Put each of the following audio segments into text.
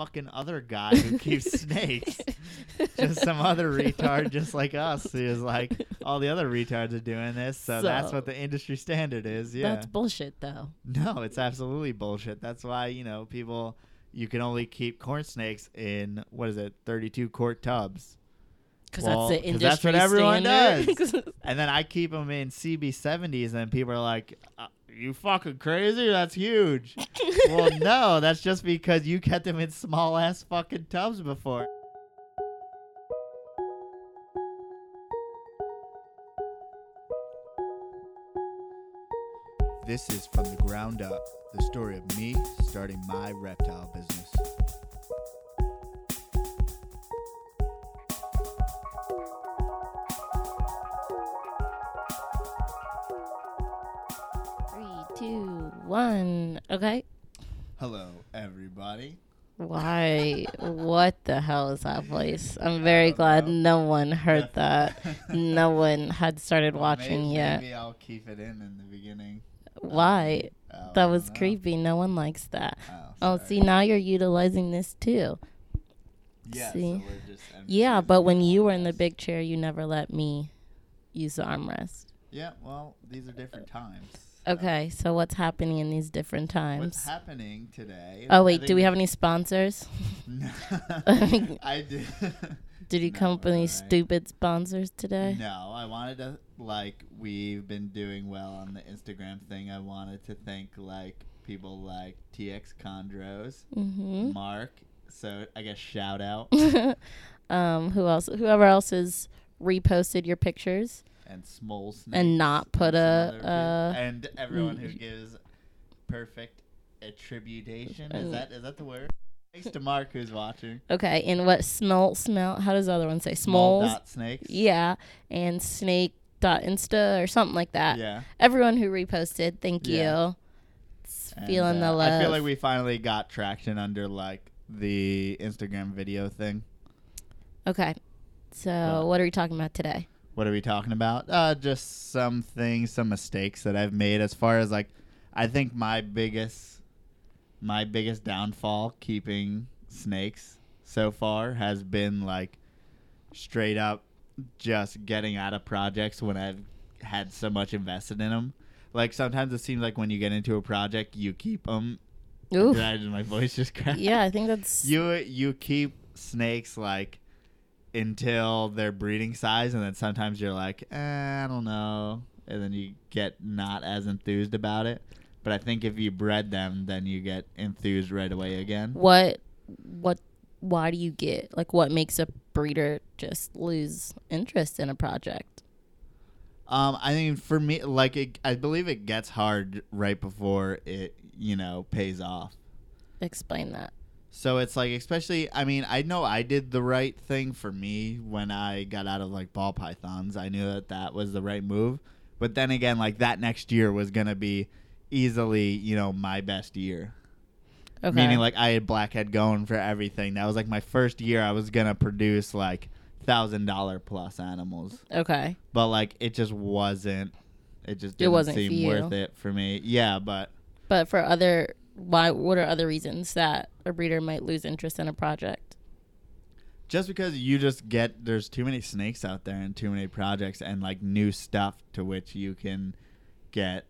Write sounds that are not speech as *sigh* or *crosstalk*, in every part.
fucking other guy who keeps *laughs* snakes. just some other retard just like us who's like all the other retards are doing this, so, that's what the industry standard is. Yeah. That's bullshit, though. no, it's absolutely bullshit. That's why, you know, people you can only keep corn snakes in what is it, 32 quart tubs. Because Well, that's the industry that's what everyone standard. *laughs* And then I keep them in CB70s, and people are like, uh, "You fucking crazy? That's huge." *laughs* well, no, that's just because you kept them in small ass fucking tubs before. This is from the ground up, the story of me starting my reptile business. One. Okay. Hello, everybody. Why? what the hell is that voice? I'm very glad know. no one heard *laughs* that. No one had started Well, watching maybe, yet. Maybe I'll keep it in in the beginning. Why? Oh, That was know. creepy. No one likes that. Oh, Oh, see, now you're utilizing this too. Yeah, see. So we're just, Yeah, but when you were in the big chair, you never let me use the armrest. Yeah, well, these are different times. Okay, so what's happening in these different times? What's happening today? Oh wait, do we have any sponsors? *laughs* I *laughs* did. Did you No, come up with any alright. stupid sponsors today? No, I wanted to like we've been doing well on the Instagram thing. I wanted to thank like people like TX Chondros, Mm-hmm. Mark. So I guess shout out *laughs* um, who else? Whoever else has reposted your pictures. And Small Snakes And not put and a, uh, and everyone who gives perfect attribution. Is that is that the word? Thanks to Mark who's watching. Okay, and what smell smell? How does the other one say? Small dot snakes. Yeah, and snake dot insta or something like that. Yeah. Everyone who reposted, thank Yeah. you. It's And, feeling uh, the love. I feel like we finally got traction under like the Instagram video thing. okay, so what are we talking about today? What are we talking about? Uh, just some things, some mistakes that I've made as far as like, I think my biggest, my biggest downfall keeping snakes so far has been like, straight up, just getting out of projects when I've had so much invested in them. Like sometimes it seems like when you get into a project, you keep them. Oof. Did I- did my voice just *laughs* crack? yeah, I think that's you you keep snakes like until their breeding size and then sometimes you're like eh, i don't know and then you get not as enthused about it but i think if you bred them then you get enthused right away again what what why do you get like what makes a breeder just lose interest in a project? um i mean for me like it, i believe it gets hard right before it you know pays off Explain that. So it's like, especially, I mean, I know I did the right thing for me when I got out of like ball pythons. I knew that that was the right move. But then again, like that next year was going to be easily, you know, my best year. Okay. Meaning, like, I had Blackhead going for everything. That was like my first year I was going to produce like thousand dollar plus animals. okay. But like, it just wasn't, it just It didn't wasn't seem worth it for me. Yeah, but. But for other why what are other reasons that a breeder might lose interest in a project? just because you just get there's too many snakes out there and too many projects and like new stuff to which you can get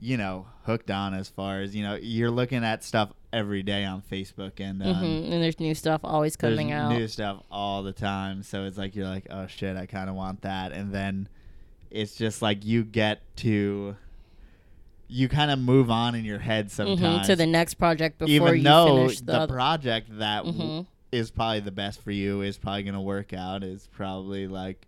you know hooked on as far as you know you're looking at stuff every day on facebook and um, hmm And there's new stuff always coming out. new stuff all the time so it's like you're like oh shit i kind of want that and then it's just like you get to you kind of move on in your head sometimes to the next project before even you though finish the, the other- project that w- Mhm. is probably the best for you is probably going to work out is probably like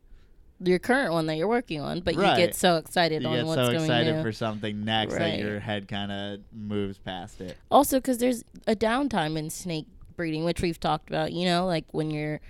your current one that you're working on, but you get so excited you on get what's so going excited for something next Right. that your head kind of moves past it. Also, because there's a downtime in snake breeding, which we've talked about. You know, like when you're,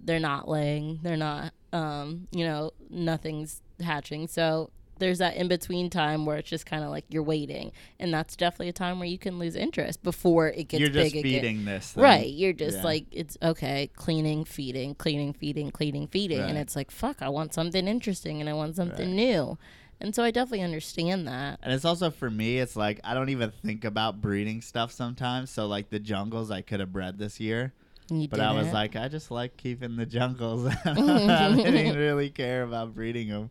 they're not laying, they're not, um, you know, nothing's hatching. So there's that in between time where it's just kind of like you're waiting, and that's definitely a time where you can lose interest before it gets You're just big again. feeding this, thing. Right, you're just Yeah. like it's okay, cleaning, feeding, cleaning, feeding, cleaning, feeding, and it's like fuck, I want something interesting and I want something Right. new, And so I definitely understand that. And it's also for me, it's like I don't even think about breeding stuff sometimes. So like the jungles I could have bred this year. You But I was like, I just like keeping the jungles. *laughs* I *laughs* didn't really care about breeding them.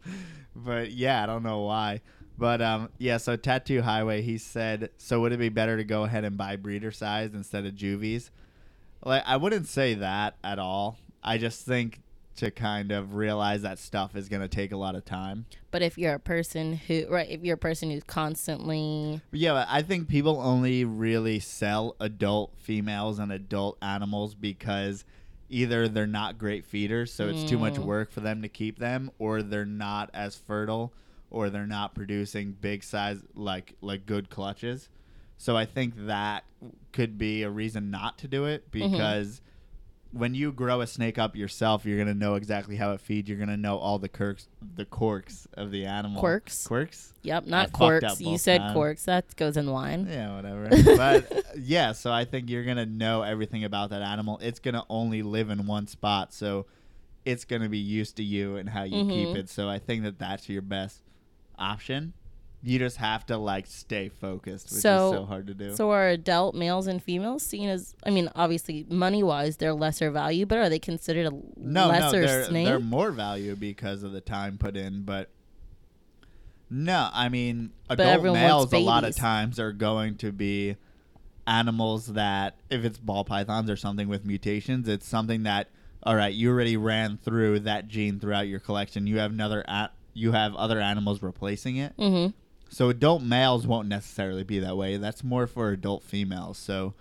But yeah, I don't know why. But um, yeah, so Tattoo Highway, he said, so would it be better to go ahead and buy breeder size instead of juvies? Like, I wouldn't say that at all. I just think to kind of realize that stuff is going to take a lot of time. But if you're a person who, right, if you're a person who's constantly, But yeah, I think people only really sell adult females and adult animals because either they're not great feeders, so it's too much Mm. work for them to keep them, or they're not as fertile, or they're not producing big size like like good clutches. So I think that could be a reason not to do it Mm-hmm. because when you grow a snake up yourself, you're gonna know exactly how it feeds. You're gonna know all the quirks, the quirks of the animal. Quirks? Quirks. yep, not corks. up You said times. corks. That goes in wine. Yeah, whatever. *laughs* but yeah, so I think you're gonna know everything about that animal. It's gonna only live in one spot, so it's gonna be used to you and how you keep Mhm. it. So I think that that's your best option. You just have to like stay focused, which So- is so hard to do. So are adult males and females seen as? I mean, obviously, money wise, they're lesser value, but are they considered a no, lesser no, they're snake? they're more value because of the time put in, but. No, I mean adult males a lot of times are going to be animals that if it's ball pythons or something with mutations, it's something that all right, you already ran through that gene throughout your collection. You have another a- you have other animals replacing it. mm-hmm. So adult males won't necessarily be that way. That's more for adult females. So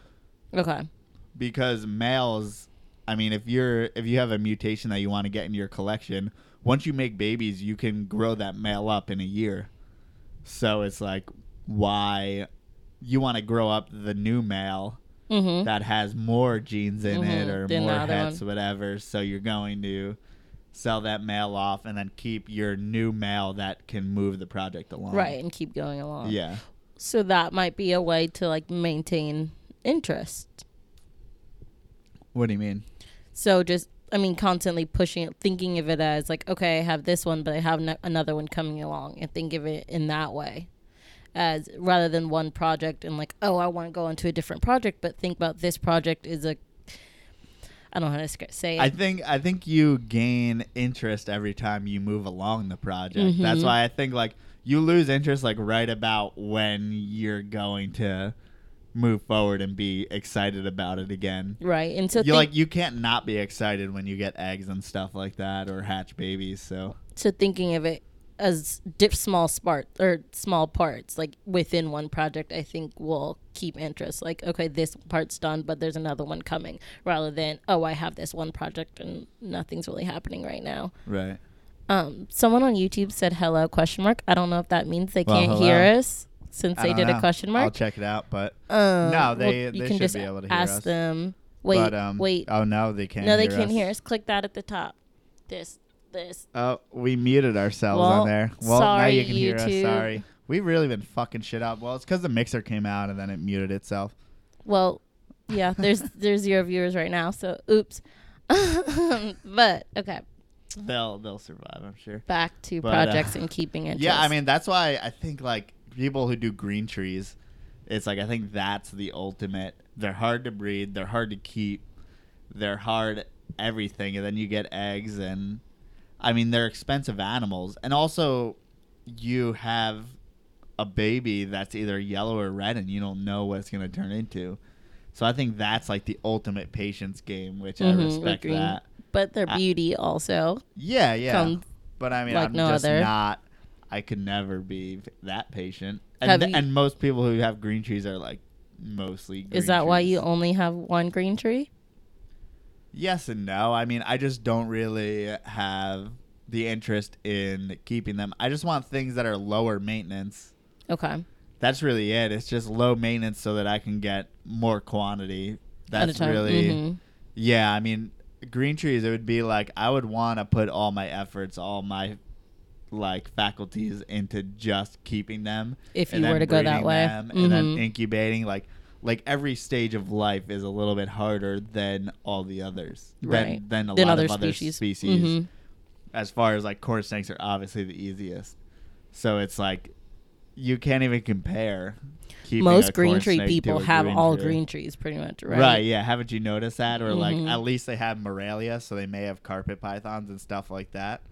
Okay. because males i mean if you're if you have a mutation that you want to get in your collection once you make babies you can grow that male up in a year so it's like why you want to grow up the new male Mm-hmm. that has more genes in it Mhm, or the more heads, whatever so you're going to sell that mail off and then keep your new mail that can move the project along Right, and keep going along. yeah So that might be a way to like maintain interest. what do you mean So just, I mean, constantly pushing it, thinking of it as like, okay, I have this one, but I have no- another one coming along, and think of it in that way, as rather than one project and like, oh, I want to go into a different project, but think about this project is a, I don't know how to say it. I think I think you gain interest every time you move along the project. That's Mhm. why I think like you lose interest like right about when you're going to move forward and be excited about it again. right, and so you think, like you can't not be excited when you get eggs and stuff like that or hatch babies. So so thinking of it as dip small spark or small parts like within one project i think will keep interest like okay this part's done but there's another one coming rather than oh i have this one project and nothing's really happening right now right. um someone on youtube said hello question mark i don't know if that means they Well, can't hello. hear us since I they did know. a question mark I'll check it out, but um, No, they- you they can should just be able to hear ask us. them wait but um wait oh no, they can't no they can't us. hear us click that at the top this this Oh, we muted ourselves Well, on there. Well, now you can hear us. Sorry. We've really been fucking shit up. Well, it's because the mixer came out and then it muted itself. Well, yeah, there's *laughs* there's zero viewers right now, so oops. *laughs* but okay, They'll they'll survive, I'm sure. back to But, uh, projects and keeping it. *laughs* Yeah, I mean that's why I think like people who do green trees, it's like I think that's the ultimate. They're hard to breed. They're hard to keep. They're hard everything, and then you get eggs, and I mean they're expensive animals, and also you have a baby that's either yellow or red, and you don't know what it's gonna turn into. So I think that's like the ultimate patience game, which Mhm, I respect agree. that. but their I- beauty also Yeah, yeah. But I mean, like I'm no just other. not. I could never be that patient. And, th- you- and most people who have green trees are like mostly. Green Is that why you only have one green tree? Yes and no. I mean, I just don't really have the interest in keeping them. I just want things that are lower maintenance. Okay, That's really it. It's just low maintenance so that I can get more quantity. That's really. Mhm. Yeah, I mean, green trees. It would be like I would want to put all my efforts, all my like faculties into just keeping them. If you were to go that way, them and then Mhm. incubating. Like, like every stage of life is a little bit harder than all the others. Right. Than, than a Than lot other of other species. species. Mhm. As far as like corn snakes are obviously the easiest. So it's like you can't even compare. Most green tree people have green all tree. green trees, pretty much, right? Right. yeah. Haven't you noticed that? Or like Mhm. at least they have Morelia, so they may have carpet pythons and stuff like that.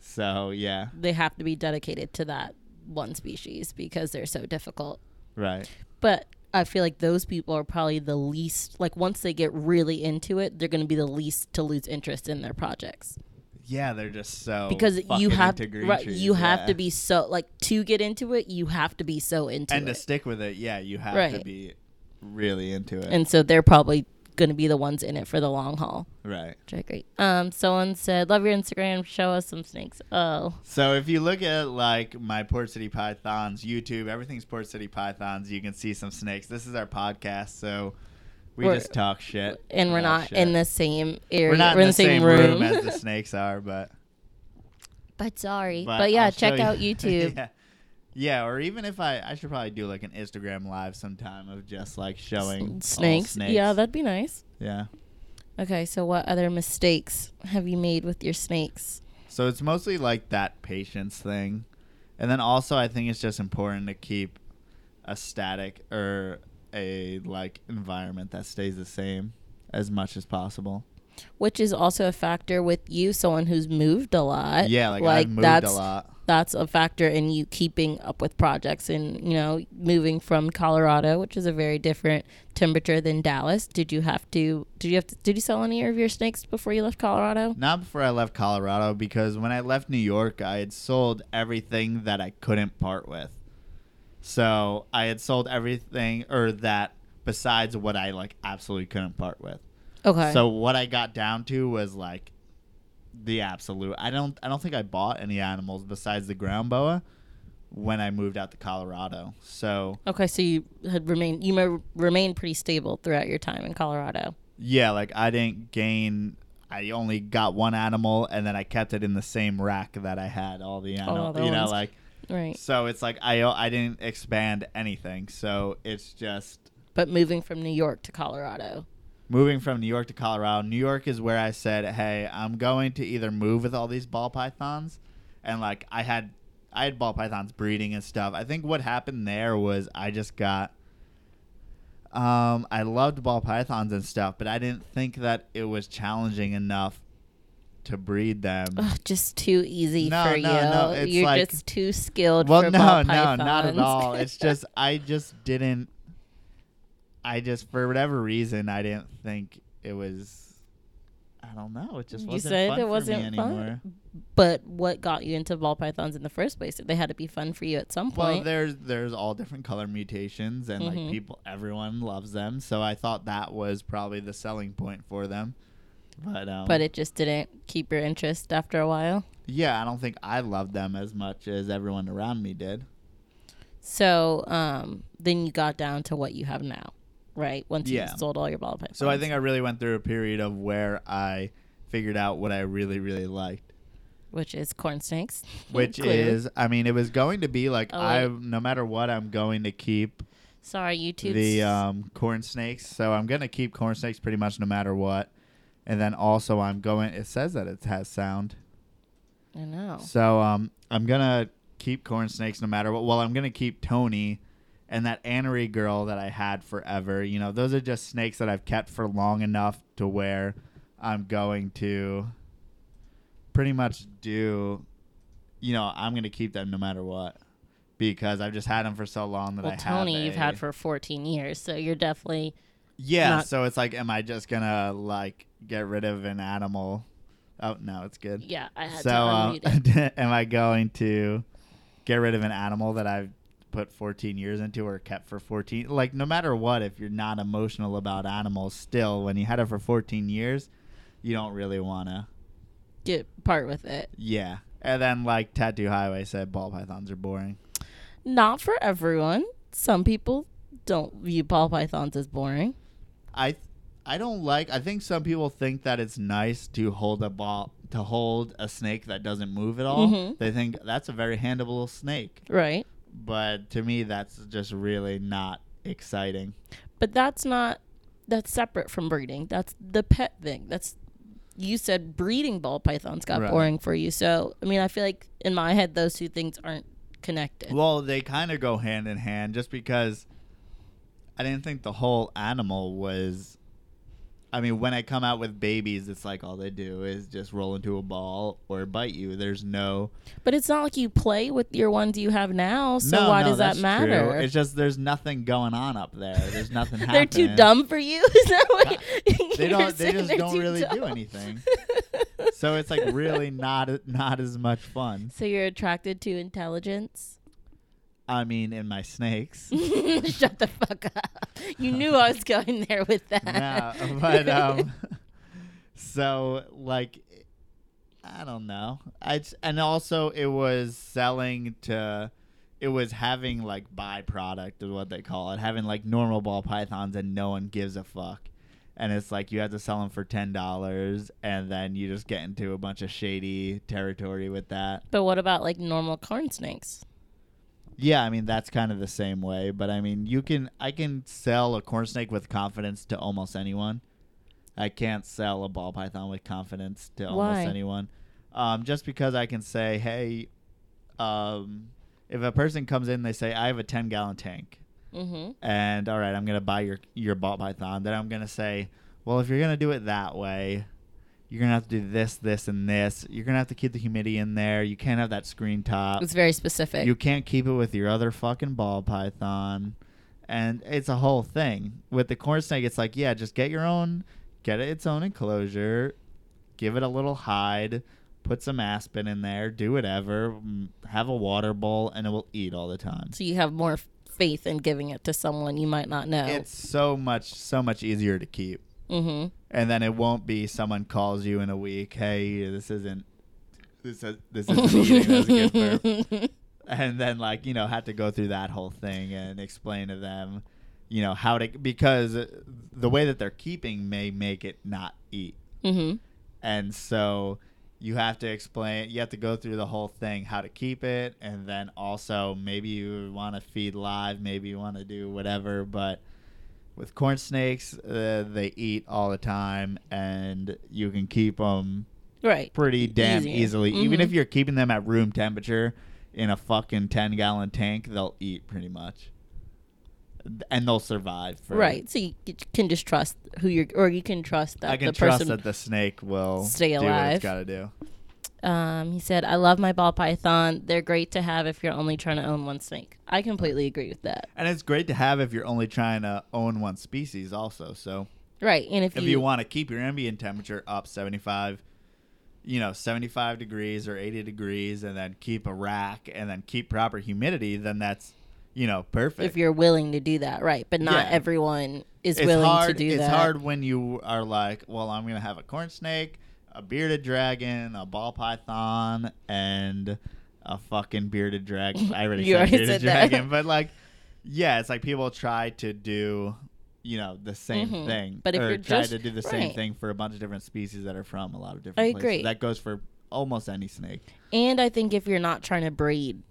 So yeah, They have to be dedicated to that one species because they're so difficult. right. But I feel like those people are probably the least like once they get really into it, they're going to be the least to lose interest in their projects Yeah, they're just so because you have right, trees, you have to be so like to get into it, you have to be so into it. and to stick with it. Yeah, you have to be really into it. and so they're probably going to be the ones in it for the long haul. right. Which I agree. Um, someone said, "Love your Instagram. Show us some snakes." Oh, So if you look at like my Port City Pythons YouTube, everything's Port City Pythons. You can see some snakes. This is our podcast, so we We're- just talk shit. and we're not shit. in the same area. We're not we're in the same room, as the *laughs* snakes are, but but sorry. but, But, yeah, I'll check out *laughs* you- YouTube. yeah. Yeah, or even if I, I should probably do like an Instagram live sometime of just like showing snakes. snakes. Yeah, that'd be nice. yeah. Okay, so what other mistakes have you made with your snakes? So it's mostly like that patience thing. And then also I think it's just important to keep a static or a like environment that stays the same as much as possible. Which is also a factor with you, someone who's moved a lot. yeah, like, I've moved that's a lot. that's a factor in you keeping up with projects and you know moving from Colorado, which is a very different temperature than Dallas. Did you have to? Did you have to? Did you sell any of your snakes before you left Colorado? Not before I left Colorado because when I left New York, I had sold everything that I couldn't part with. So I had sold everything or that besides what I like absolutely couldn't part with. Okay. So what I got down to was like the absolute. I don't. I don't think I bought any animals besides the ground boa when I moved out to Colorado. So okay, so you had remained you remained pretty stable throughout your time in Colorado. yeah, like I didn't gain. I only got one animal, and then I kept it in the same rack that I had all the animals. You know, ones. like Right. so. It's like I I didn't expand anything. So it's just But moving from New York to Colorado. Moving from New York to Colorado. New York is where I said, "Hey, I'm going to either move with all these ball pythons," and like I had, I had ball pythons breeding and stuff. I think what happened there was I just got, um, I loved ball pythons and stuff, but I didn't think that it was challenging enough to breed them. Ugh, just too easy No, for no, you. no, it's You're like- just too skilled well, for no, no, not at all. It's just I just *laughs* didn't. I just for whatever reason I didn't think it was. I don't know. It just You wasn't said fun it for wasn't me fun? anymore. But what got you into ball pythons in the first place? They had to be fun for you at some point. Well, there's there's all different color mutations and Mhm. like people everyone loves them. So I thought that was probably the selling point for them. But um but it just didn't keep your interest after a while. yeah, I don't think I loved them as much as everyone around me did. So um, then you got down to what you have now, right? Once Yeah. you sold all your ball pythons. So I think I really went through a period of where I figured out what I really really liked. which is corn snakes, *laughs* Which is I mean it was going to be like Oh, I no matter what I'm going to keep sorry YouTube. the um, corn snakes. So I'm gonna keep corn snakes pretty much no matter what. And then also I'm going. It says that it has sound. I know. So um, I'm gonna keep corn snakes no matter what. Well, I'm gonna keep Tony and that Anery girl that I had forever. You know, those are just snakes that I've kept for long enough to where I'm going to pretty much do. You know, I'm gonna keep them no matter what because I've just had them for so long that Well, I have. Tony, you've had for 14 years, so you're definitely yeah, Not- so it's like, am I just gonna like get rid of an animal? Oh no, it's good. yeah. I had So, to uh, unmute *laughs* it. am I going to get rid of an animal that I've put 14 years into or kept for 14? Like, no matter what, if you're not emotional about animals, still, when you had it for 14 years, you don't really wanna. Get part with it. Yeah, and then like Tattoo Highway said, ball pythons are boring. Not for everyone. Some people don't view ball pythons as boring. I I don't like. I think some people think that it's nice to hold a ball to hold a snake that doesn't move at all. Mhm. They think that's a very handleable snake, Right. But to me, that's just really not exciting. But that's not that's separate from breeding. That's the pet thing. That's you said breeding ball pythons got Right. boring for you. So I mean, I feel like in my head those two things aren't connected. Well, they kind of go hand in hand just because I didn't think the whole animal was. I mean, when I come out with babies, it's like all they do is just roll into a ball or bite you. There's no. but it's not like you play with your ones you have now, so no, why no, does that that's true. matter? It's just there's nothing going on up there. There's nothing happening. *laughs* They're too dumb for you. *laughs* Is that what uh, *laughs* They you're don't. They just don't really do anything. so it's like really not not as much fun. So you're attracted to intelligence? I mean, in my snakes. *laughs* Shut the fuck up. You knew I was going there with that. *laughs* no, but um, *laughs* so like, I don't know. I and also it was selling to, it was having like byproduct is what they call it, having like normal ball pythons and no one gives a fuck. And it's like you have to sell them for ten dollars, and then you just get into a bunch of shady territory with that. but what about like normal corn snakes? Yeah, I mean that's kind of the same way, but I mean you can I can sell a corn snake with confidence to almost anyone. I can't sell a ball python with confidence to almost Why? anyone. Um, just because I can say, hey, um, if a person comes in, and they say I have a ten gallon tank, Mm-hmm. and all right, I'm gonna buy your your ball python. Then I'm gonna say, well, if you're gonna do it that way, you're gonna have to do this, this, and this. You're gonna have to keep the humidity in there. You can't have that screen top. It's very specific. You can't keep it with your other fucking ball python. And it's a whole thing. With the corn snake, it's like, yeah, just get your own, get it its own enclosure, give it a little hide, put some aspen in there, do whatever, have a water bowl, and it will eat all the time. so you have more faith in giving it to someone you might not know. It's so much, so much easier to keep. Mm-hmm. And then it won't be someone calls you in a week, hey, this isn't, this is, this isn't eating as good *laughs* and then like you know had to go through that whole thing and explain to them you know how to because the way that they're keeping may make it not eat mm-hmm. and so you have to explain you have to go through the whole thing how to keep it and then also maybe you want to feed live maybe you want to do whatever but with corn snakes uh, they eat all the time and you can keep them Right. pretty damn easily. Even Mhm. if you're keeping them at room temperature in a fucking 10 gallon tank, they'll eat pretty much. And they'll survive. For, Right. So you can just trust who you're, or you can trust that I can the trust person. that the snake will stay do what alive. it's got to do. Um, he said, "I love my ball python. They're great to have if you're only trying to own one snake." I completely agree with that. And it's great to have if you're only trying to own one species, also. So Right. And if, if you, you want to keep your ambient temperature up 75 you know 75 degrees or 80 degrees and then keep a rack and then keep proper humidity then that's you know perfect if you're willing to do that, right? But not Yeah. everyone is it's willing hard, to do it's that. It's hard when you are like, well, I'm gonna have a corn snake, a bearded dragon, a ball python, and a fucking bearded dragon. I already *laughs* said already bearded said that. dragon, but like, yeah, it's like people try to do, you know, the same Mhm. thing, But if or you're try just- to do the same right. thing for a bunch of different species that are from a lot of different I places. agree. That goes for almost any snake. And I think if you're not trying to breed,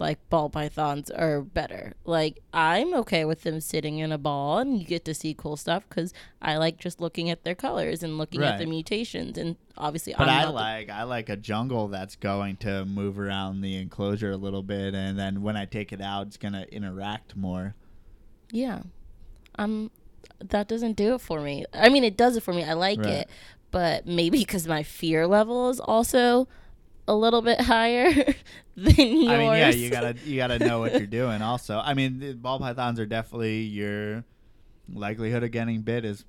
like ball pythons are better. Like I'm okay with them sitting in a ball and you get to see cool stuff because I like just looking at their colors and looking at the mutations. And obviously, But I not the- like I like a jungle that's going to move around the enclosure a little bit, and then when I take it out, it's gonna interact more. yeah, um, that doesn't do it for me. I mean, it does it for me. I like Right. it, but maybe because my fear level is also a little bit higher *laughs* than yours. I mean, yeah, you gotta you gotta know what you're *laughs* doing. Also, I mean, the ball pythons are definitely your likelihood of getting bit is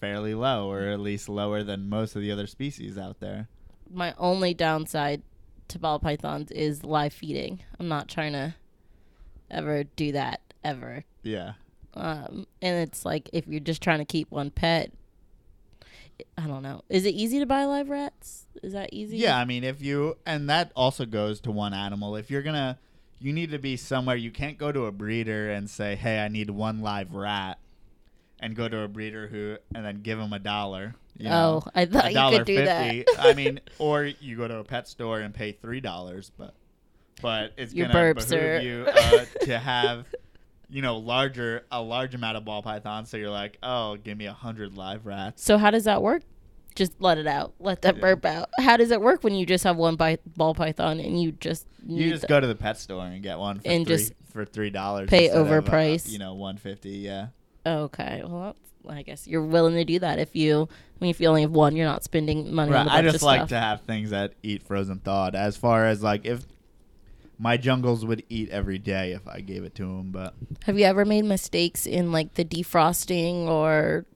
fairly low, or at least lower than most of the other species out there. my only downside to ball pythons is live feeding. I'm not trying to ever do that ever. Yeah, Um, and it's like if you're just trying to keep one pet, I don't know. Is it easy to buy live rats? Is that easy? yeah. I mean, if you and that also goes to one animal. If you're gonna, you need to be somewhere. You can't go to a breeder and say, "Hey, I need one live rat," and go to a breeder who and then give them a dollar. You know? oh, I thought a you dollar could do fifty. that. I mean, *laughs* or you go to a pet store and pay three dollars, but but it's Your gonna behoove are- you *laughs* uh, to have you know larger a large amount of ball pythons. So you're like, oh, give me a hundred live rats. so how does that work? Just let it out. Let that Yeah. burp out. How does it work when you just have one by- ball python and you just You need just the- go to the pet store and get one for And three, just for three dollars. pay instead of, uh, you know, one fifty. Yeah. Okay, well, that's, I guess you're willing to do that if you. I mean, if you only have one, you're not spending money on Right. a I bunch just of like stuff. to have things that eat frozen thawed. As far as like if my jungles would eat every day if I gave it to them, but Have you ever made mistakes in like the defrosting or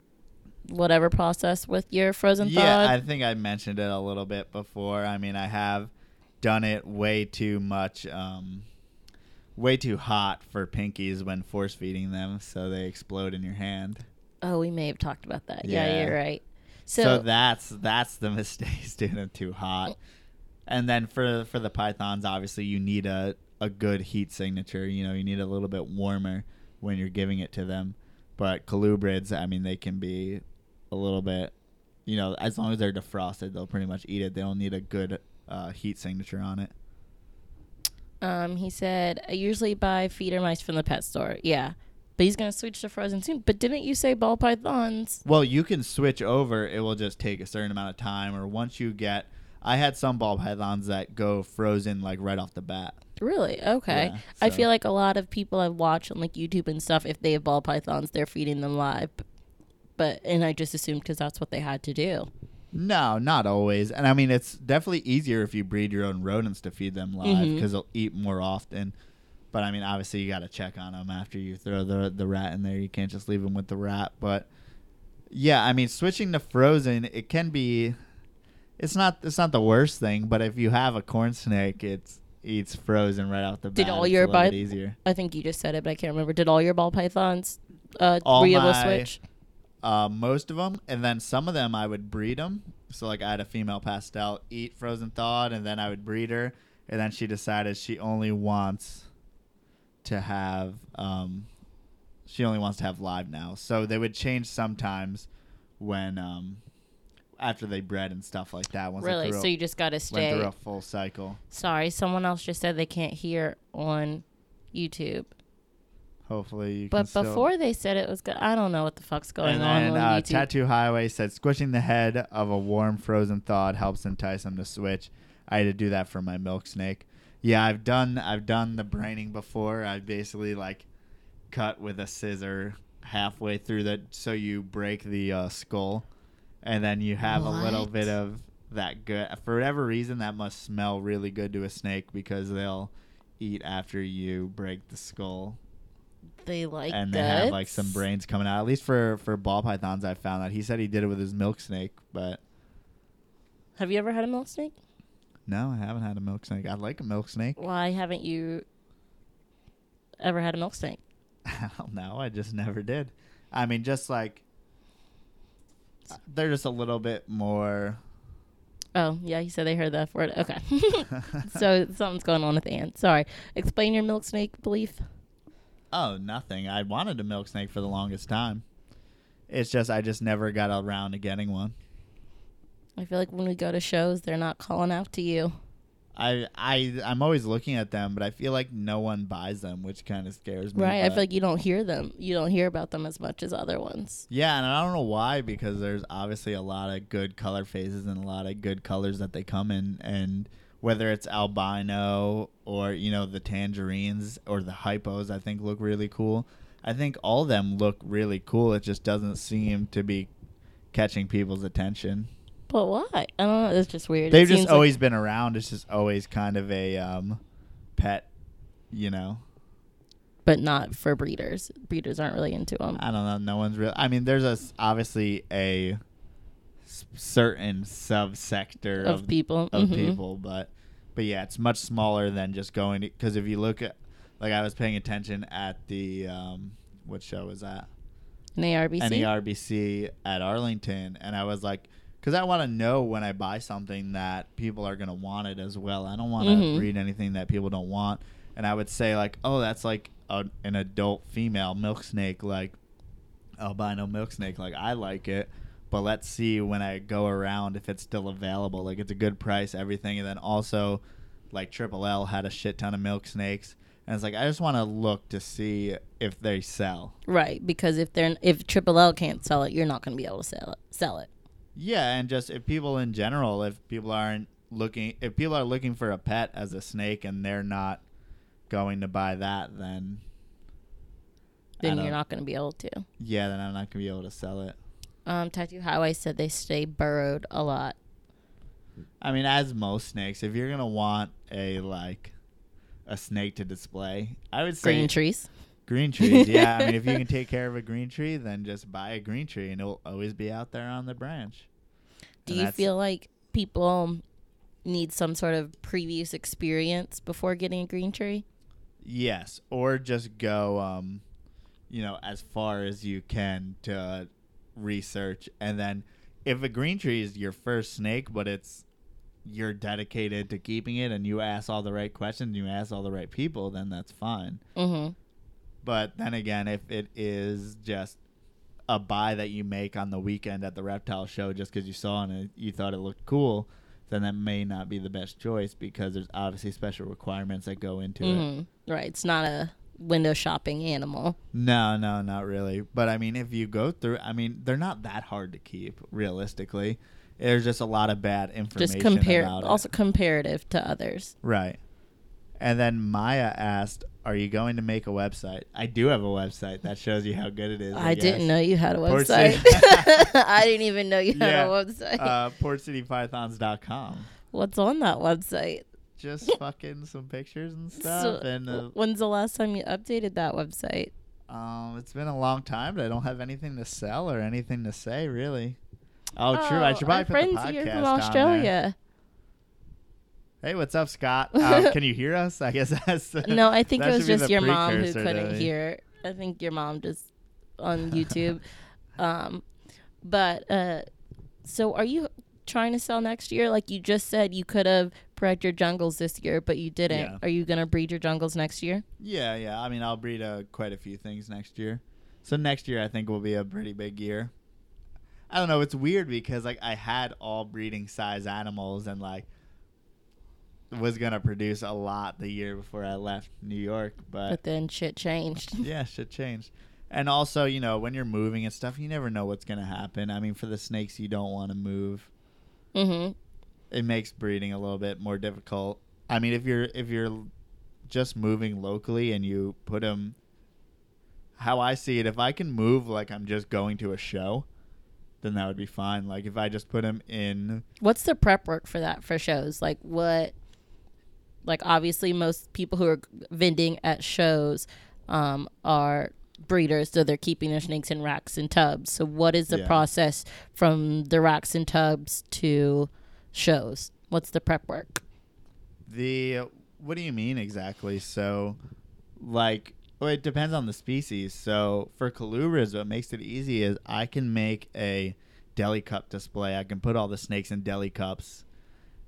whatever process with your frozen yeah, thawed? I think I mentioned it a little bit before. I mean, I have done it way too much, um, way too hot for pinkies when force feeding them, so they explode in your hand. oh, we may have talked about that. Yeah, Yeah. you're right. So, So, that's that's the *laughs* mistake, is doing them too hot. And then for for the pythons, obviously you need a a good heat signature. You know, you need a little bit warmer when you're giving it to them. But colubrids, I mean, they can be a little bit, you know, as long as they're defrosted, they'll pretty much eat it. They don't need a good uh, heat signature on it. um, he said I usually buy feeder mice from the pet store. Yeah, but he's gonna switch to frozen soon. But didn't you say ball pythons? Well, you can switch over. It will just take a certain amount of time, or once you get. I had some ball pythons that go frozen like right off the bat. Really? Okay. Yeah, I feel like a lot of people I've watched on like YouTube and stuff, if they have ball pythons, they're feeding them live. But and I just assumed because that's what they had to do. No, not always. And I mean, it's definitely easier if you breed your own rodents to feed them live mm-hmm. because they'll eat more often. But I mean, obviously, you got to check on them after you throw the the rat in there. You can't just leave them with the rat. But yeah, I mean, switching to frozen, it can be. It's not. It's not the worst thing. But if you have a corn snake, it's eats frozen right off the bat. Did all your bi- easier? I think you just said it, but I can't remember. Did all your ball pythons uh, All were you able to my- switch? uh, most of them, and then some of them I would breed them. So like I had a female pastel eat frozen thawed, and then I would breed her, and then she decided she only wants to have um, she only wants to have live now. So they would change sometimes when um, after they bred and stuff like that. Once Really? So a- you just got to went stay. through a full cycle. Sorry, someone else just said they can't hear on YouTube. Hopefully you But can still- before they said it was good, I don't know what the fuck's going and on on uh, YouTube. Tattoo Highway said squishing the head of a warm frozen thawed helps entice them to switch. I had to do that for my milk snake. Yeah, I've done I've done the braining before. I basically like cut with a scissor halfway through the so you break the uh, skull, and then you have a little bit of that good. For whatever reason, that must smell really good to a snake because they'll eat after you break the skull they like that. and they have like some brains coming out. At least for for ball pythons, I found that he said he did it with his milk snake, but Have you ever had a milk snake? no, I haven't had a milk snake. I'd like a milk snake. Why haven't you ever had a milk snake? I don't know. I just never did. I mean, just like they're just a little bit more. Oh, yeah, he said they heard that word. Okay. *laughs* *laughs* so something's going on with Ann. Sorry. Explain your milk snake belief. oh, nothing. I wanted a milk snake for the longest time. It's just I just never got around to getting one. I feel like when we go to shows, they're not calling out to you. I I I'm always looking at them, but I feel like no one buys them, which kind of scares me. Right? I feel like you don't hear them. You don't hear about them as much as other ones. Yeah, and I don't know why because there's obviously a lot of good color phases and a lot of good colors that they come in, and whether it's albino or you know the tangerines or the hypos, I think look really cool. I think all of them look really cool. It just doesn't seem to be catching people's attention. But why? I don't know. It's just weird. They've seems just like- always been around. It's just always kind of a um, pet, you know. but not for breeders. Breeders aren't really into them. I don't know. No one's real. I mean, there's a obviously a certain subsector Of of, people. of Mhm. people, but but yeah, it's much smaller than just going because if you look at like I was paying attention at the um, what show was that? An ARBC. NARBC at Arlington, and I was like, because I want to know when I buy something that people are gonna want it as well. I don't want to Mhm. read anything that people don't want. And I would say like, oh, that's like a, an adult female milk snake, like albino milk snake. Like I like it, but let's see when I go around if it's still available. Like it's a good price, everything, and then also like Triple L had a shit ton of milk snakes. And it's like I just want to look to see if they sell. Right, because if they're if Triple L can't sell it, you're not going to be able to sell it. Sell it. Yeah, and just if people in general, if people aren't looking, if people are looking for a pet as a snake and they're not going to buy that, then Then you're not going to be able to. yeah, then I'm not gonna be able to sell it. Um, Tattoo Highway said they stay burrowed a lot. I mean, as most snakes, if you're gonna want a like a snake to display, I would say Green trees. Green trees, yeah. I mean, if you *laughs* can take care of a green tree, then just buy a green tree, and it'll always be out there on the branch. Do And you feel like people need some sort of previous experience before getting a green tree? Yes, or just go, um, you know, as far as you can to research, and then if a green tree is your first snake, but it's you're dedicated to keeping it, and you ask all the right questions, you ask all the right people, then that's fine. Mm-hmm. But then again, if it is just a buy that you make on the weekend at the reptile show just because you saw it and you thought it looked cool, then that may not be the best choice because there's obviously special requirements that go into it. Mm-hmm. Right. It's not a window shopping animal. No, no, not really. But I mean, if you go through, I mean, they're not that hard to keep realistically. There's just a lot of bad information Just compare, about it. also comparative to others. Right. And then Maya asked, "Are you going to make a website?" I do have a website that shows you how good it is. I, guess. didn't know you had a website. *laughs* I didn't even know you had Yeah. a website. uh, PortCityPythons.com. What's on that website? Just *laughs* fucking some pictures and stuff. So, and uh, when's the last time you updated that website? um, it's been a long time, but I don't have anything to sell or anything to say really. Oh, true. I should our probably put the friends here podcast from. Australia. Hey, what's up, Scott? Um, *laughs* can you hear us? I guess that's the, No, I think it was just your mom who couldn't hear. I think your mom just on YouTube. *laughs* um, but uh, so are you trying to sell next year? Like you just said, you could have bred your jungles this year, but you didn't. Yeah. Are you gonna breed your jungles next year? Yeah, yeah. I mean, I'll breed uh, quite a few things next year. So next year, I think will be a pretty big year. I don't know. It's weird because like I had all breeding size animals and like was gonna produce a lot the year before I left New York, but But then shit changed. *laughs* yeah, shit changed. And also, you know, when you're moving and stuff, you never know what's gonna happen. I mean, for the snakes, you don't want to move. mm-hmm. It makes breeding a little bit more difficult. I mean, if you're if you're just moving locally and you put them, how I see it, if I can move like I'm just going to a show, then that would be fine. Like if I just put them in, What's the prep work for that for shows? Like what? Like obviously, most people who are vending at shows um, are breeders, so they're keeping their snakes in racks and tubs. So what is the Yeah. process from the racks and tubs to shows? What's the prep work? the what do you mean exactly? So, like, well, it depends on the species. So for colubrids, what makes it easy is I can make a deli cup display. I can put all the snakes in deli cups,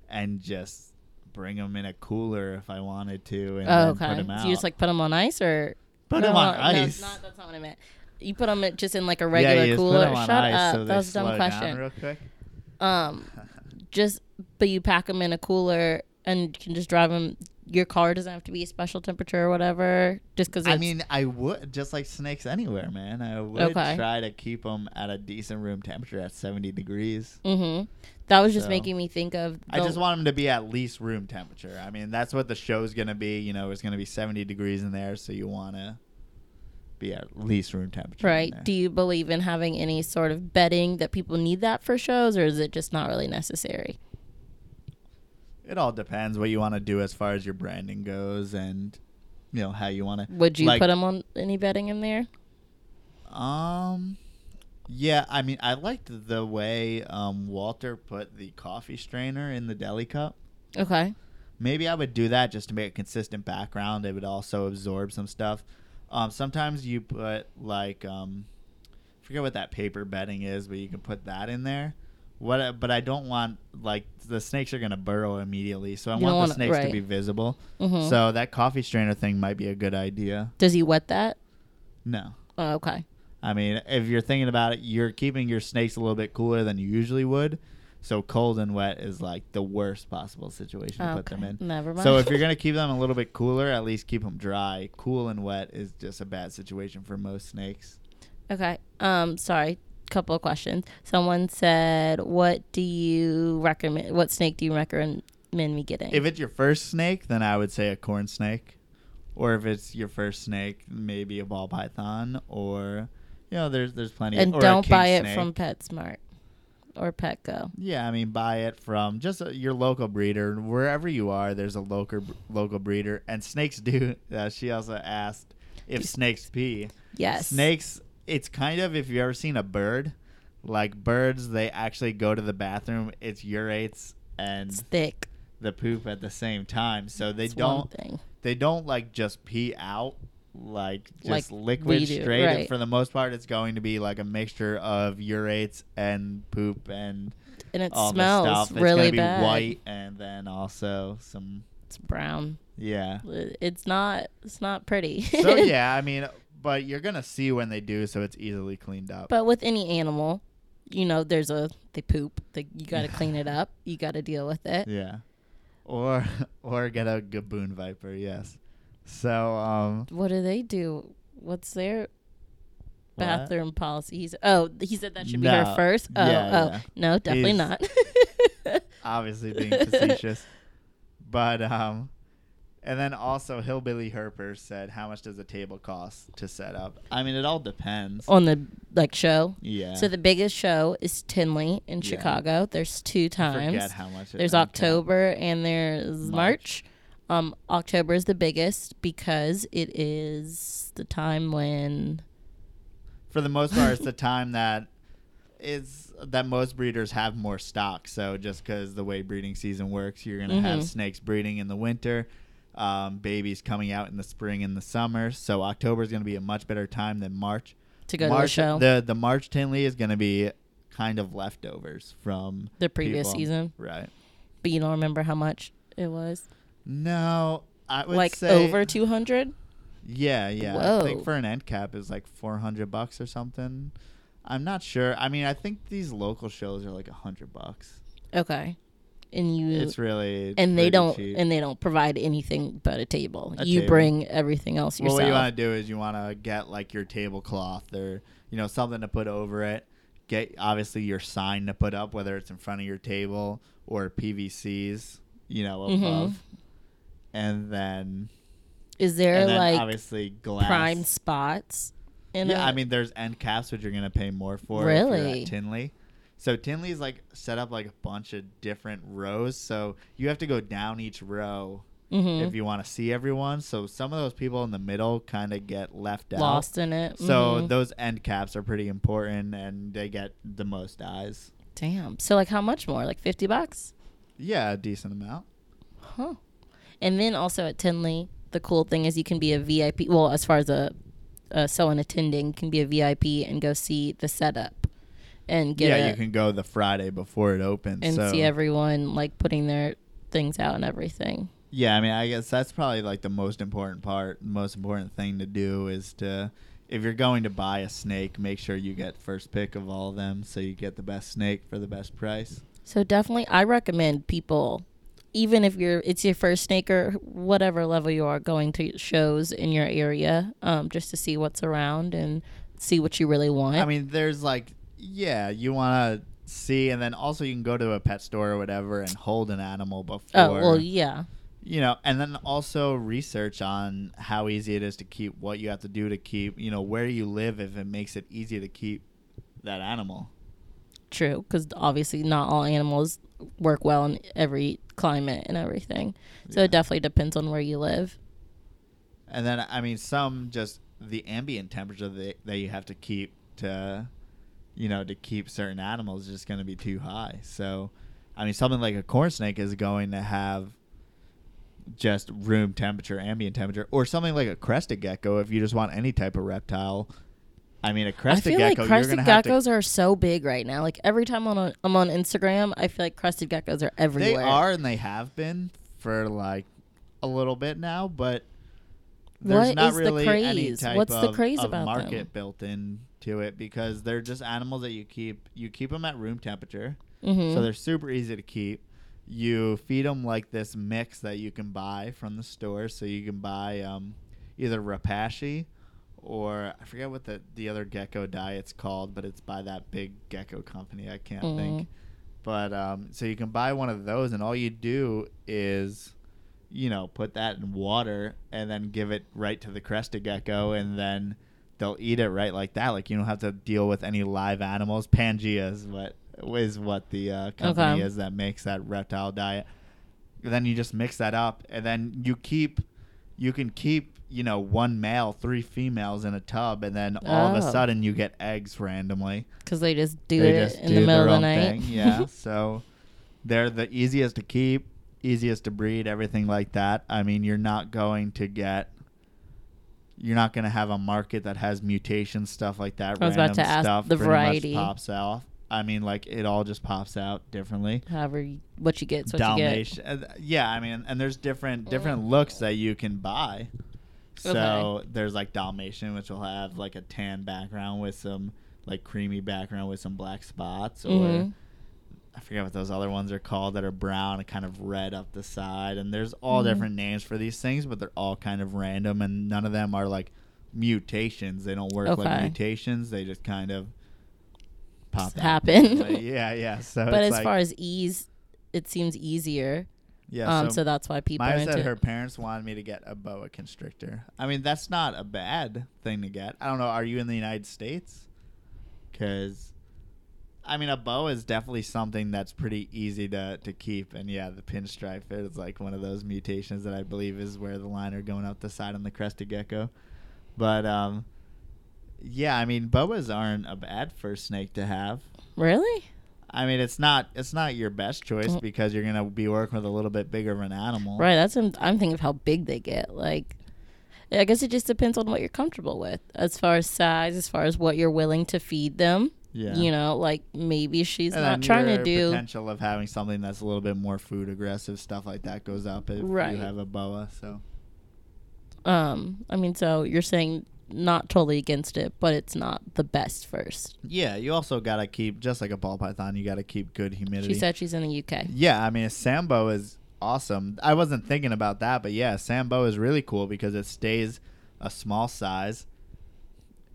and just bring them in a cooler if I wanted to, and Oh, okay. put them out. So you just like put them on ice, or put no, them on no, ice. No, not, that's not what I meant. You put them just in like a yeah, regular just cooler. put them on Shut up. so that was a dumb question. real quick. Um, *laughs* just but you pack them in a cooler and you can just drive them. Your car doesn't have to be a special temperature or whatever. Just because I mean, I would just like snakes anywhere, man. I would Okay. try to keep them at a decent room temperature at 70 degrees. hmm that was just making me think of. I just want them to be at least room temperature. I mean, that's what the show's gonna be. You know, it's gonna be 70 degrees in there, so you want to be at least room temperature. right. Do you believe in having any sort of bedding that people need that for shows, or is it just not really necessary? It all depends what you want to do as far as your branding goes, and you know how you want to. Would you Like- put them on any bedding in there? Um, yeah. I mean, I liked the way um Walter put the coffee strainer in the deli cup. Okay. Maybe I would do that just to make a consistent background. It would also absorb some stuff. Um, sometimes you put like um, I forget what that paper bedding is, but you can put that in there. What? But I don't want like the snakes are gonna burrow immediately, so I You want the snakes to be visible. hmm So that coffee strainer thing might be a good idea. Does he wet that? No. Oh, okay. I mean, if you're thinking about it, you're keeping your snakes a little bit cooler than you usually would. So cold and wet is like the worst possible situation to put them in. Never mind. So if you're gonna *laughs* keep them a little bit cooler, at least keep them dry. Cool and wet is just a bad situation for most snakes. Okay. Um, sorry. Couple of questions. Someone said, "What do you recommend? What snake do you recommend me getting?" If it's your first snake, then I would say a corn snake. Or if it's your first snake, maybe a ball python or you know, there's there's plenty and or a don't buy it snake. from PetSmart or Petco. Yeah, I mean, buy it from just uh your local breeder wherever you are. There's a local local breeder, and snakes do. *laughs* Uh, she also asked if snakes pee. Yes. Snakes. It's kind of if you've ever seen a bird, like birds, they actually go to the bathroom. It's urates and It's thick. the poop at the same time, so they don't they don't like just pee out like Like just we liquid do, straight. right. For the most part, it's going to be like a mixture of urates and poop and And it all smells the stuff. It's really bad. white and then also some It's brown. yeah. It's not. It's not pretty. So yeah, I mean, but you're gonna see when they do, so it's easily cleaned up. But with any animal, you know, there's a they poop. They, you got to *laughs* clean it up. You got to deal with it. yeah, or *laughs* or get a gaboon viper. Yes. So um, What do they do? What's their what? bathroom policy? He's oh, he said that should be her first. Oh, Yeah, oh, yeah. no, definitely He's- not. *laughs* obviously being facetious. but um and then also Hillbilly Herper said how much does a table cost to set up? I mean it all depends. On the like show. yeah. So the biggest show is Tinley in Yeah. Chicago. There's two I times. forget how much it There's. October and there's March. March. Um, October is the biggest because it is the time when For the most part it's the time that is that most breeders have more stock. So just cuz the way breeding season works, you're going to have snakes breeding in the winter. Um, babies coming out in the spring and the summer, so October is going to be a much better time than March. to go March, to the show, the, The March Tinley is going to be kind of leftovers from the previous people. season. Right. But you don't remember how much it was? No, I would like say over 200? Yeah, yeah. I think for an end cap is like four hundred bucks or something. I'm not sure. I mean, I think these local shows are like a hundred bucks. Okay. And you It's really and they don't cheap. and they don't provide anything but a table. A you table. bring everything else well, yourself. what you want to do is you want to get like your tablecloth or you know something to put over it. Get obviously your sign to put up, whether it's in front of your table or PVCs, you know, Mhm. above. And then, Is there then like obviously glass. prime spots in yeah, it? I mean, there's end caps which you're gonna pay more for. if you're at Really? Tinley. So Tinley's like set up like a bunch of different rows. So you have to go down each row Mhm. if you want to see everyone. So some of those people in the middle kind of get left out. lost in it. So Mhm. those end caps are pretty important, and they get the most eyes. Damn. So like how much more? Like 50 bucks? Yeah, a decent amount. Huh. And then also at Tinley, the cool thing is you can be a VIP. Well, as far as a, a someone attending, can be a VIP and go see the setup and get yeah, a, you can go the Friday before it opens. and so. see everyone like putting their things out and everything. Yeah, I mean, I guess that's probably like the most important part. Most important thing to do is to, if you're going to buy a snake, make sure you get first pick of all of them, so you get the best snake for the best price. So definitely, I recommend people, even if you're it's your first snake or whatever level you are, going to shows in your area, um, just to see what's around and see what you really want. I mean, there's like, yeah, you want to see, and then also you can go to a pet store or whatever and hold an animal before. oh well, yeah, you know, and then also research on how easy it is to keep, what you have to do to keep, you know, where you live if it makes it easy to keep that animal. true. Because obviously, not all animals work well in every climate and everything. So Yeah. it definitely depends on where you live. And then I mean some just the ambient temperature that, that you have to keep to you know to keep certain animals is just going to be too high. So I mean something like a corn snake is going to have just room temperature, ambient temperature, or something like a crested gecko if you just want any type of reptile. I mean a crested feel gecko like crested going to geckos are so big right now. Like every time I'm on, I'm on Instagram, I feel like crested geckos are everywhere. They are and they have been for like a little bit now, but there's What not is the really any type What's the of, craze of about them? market built into it because they're just animals that you keep. You keep them at room temperature, Mhm. so they're super easy to keep. You feed them like this mix that you can buy from the store, so you can buy um, either Repashy or I forget what the the other gecko diet's called, but it's by that big gecko company. I can't Mm. think. But um, so you can buy one of those, and all you do is, you know, put that in water and then give it right to the crested gecko, and then they'll eat it right like that. Like you don't have to deal with any live animals. Pangea is what is what the uh, company Okay. is that makes that reptile diet. Then you just mix that up, and then you keep, you can keep, you know, one male, three females in a tub, and then all of a Oh. sudden you get eggs randomly Because they just do they it just in do the middle of the night. thing. Yeah. *laughs* so they're the easiest to keep, easiest to breed, everything like that. I mean, you're not going to get. You're not going to have a market that has mutations, stuff like that. I was about random to ask stuff the variety. pops out. I mean, like it all just pops out differently. However, you, what you get what you get. Dalmatian, uh, yeah. I mean, and there's different different looks that you can buy. So Okay. there's like Dalmatian, which will have like a tan background with some like creamy background with some black spots, or Mhm. I forget what those other ones are called that are brown and kind of red up the side. And there's all Mhm. different names for these things, but they're all kind of random, and none of them are like mutations. They don't work like mutations. They just kind of pop happen. *laughs* Yeah, yeah. *laughs* So but as like, far as ease, it seems easier. yeah, um, so, that's why people Maya said her parents wanted me to get a boa constrictor. I mean, that's not a bad thing to get. I don't know. Are you in the United States? Because, I mean, a boa is definitely something that's pretty easy to, to keep. And yeah, the pinstripe is like one of those mutations that I believe is where the line are going up the side on the crested gecko. But, um, yeah, I mean, boas aren't a bad first snake to have. Really? I mean, it's not it's not your best choice Mm. because you're gonna be working with a little bit bigger of an animal. Right. That's I'm, I'm thinking of how big they get. Like, I guess it just depends on what you're comfortable with, as far as size, as far as what you're willing to feed them. Yeah. You know, like maybe she's And not then trying to your do. potential of having something that's a little bit more food aggressive stuff like that goes up if Right. you have a boa. So Um, I mean, so you're saying not totally against it, but it's not the best first. yeah, you also gotta keep just like a ball python. You gotta keep good humidity. She said she's in the UK. Yeah, I mean, a sand boa is awesome. I wasn't thinking about that, but yeah, sand boa is really cool because it stays a small size,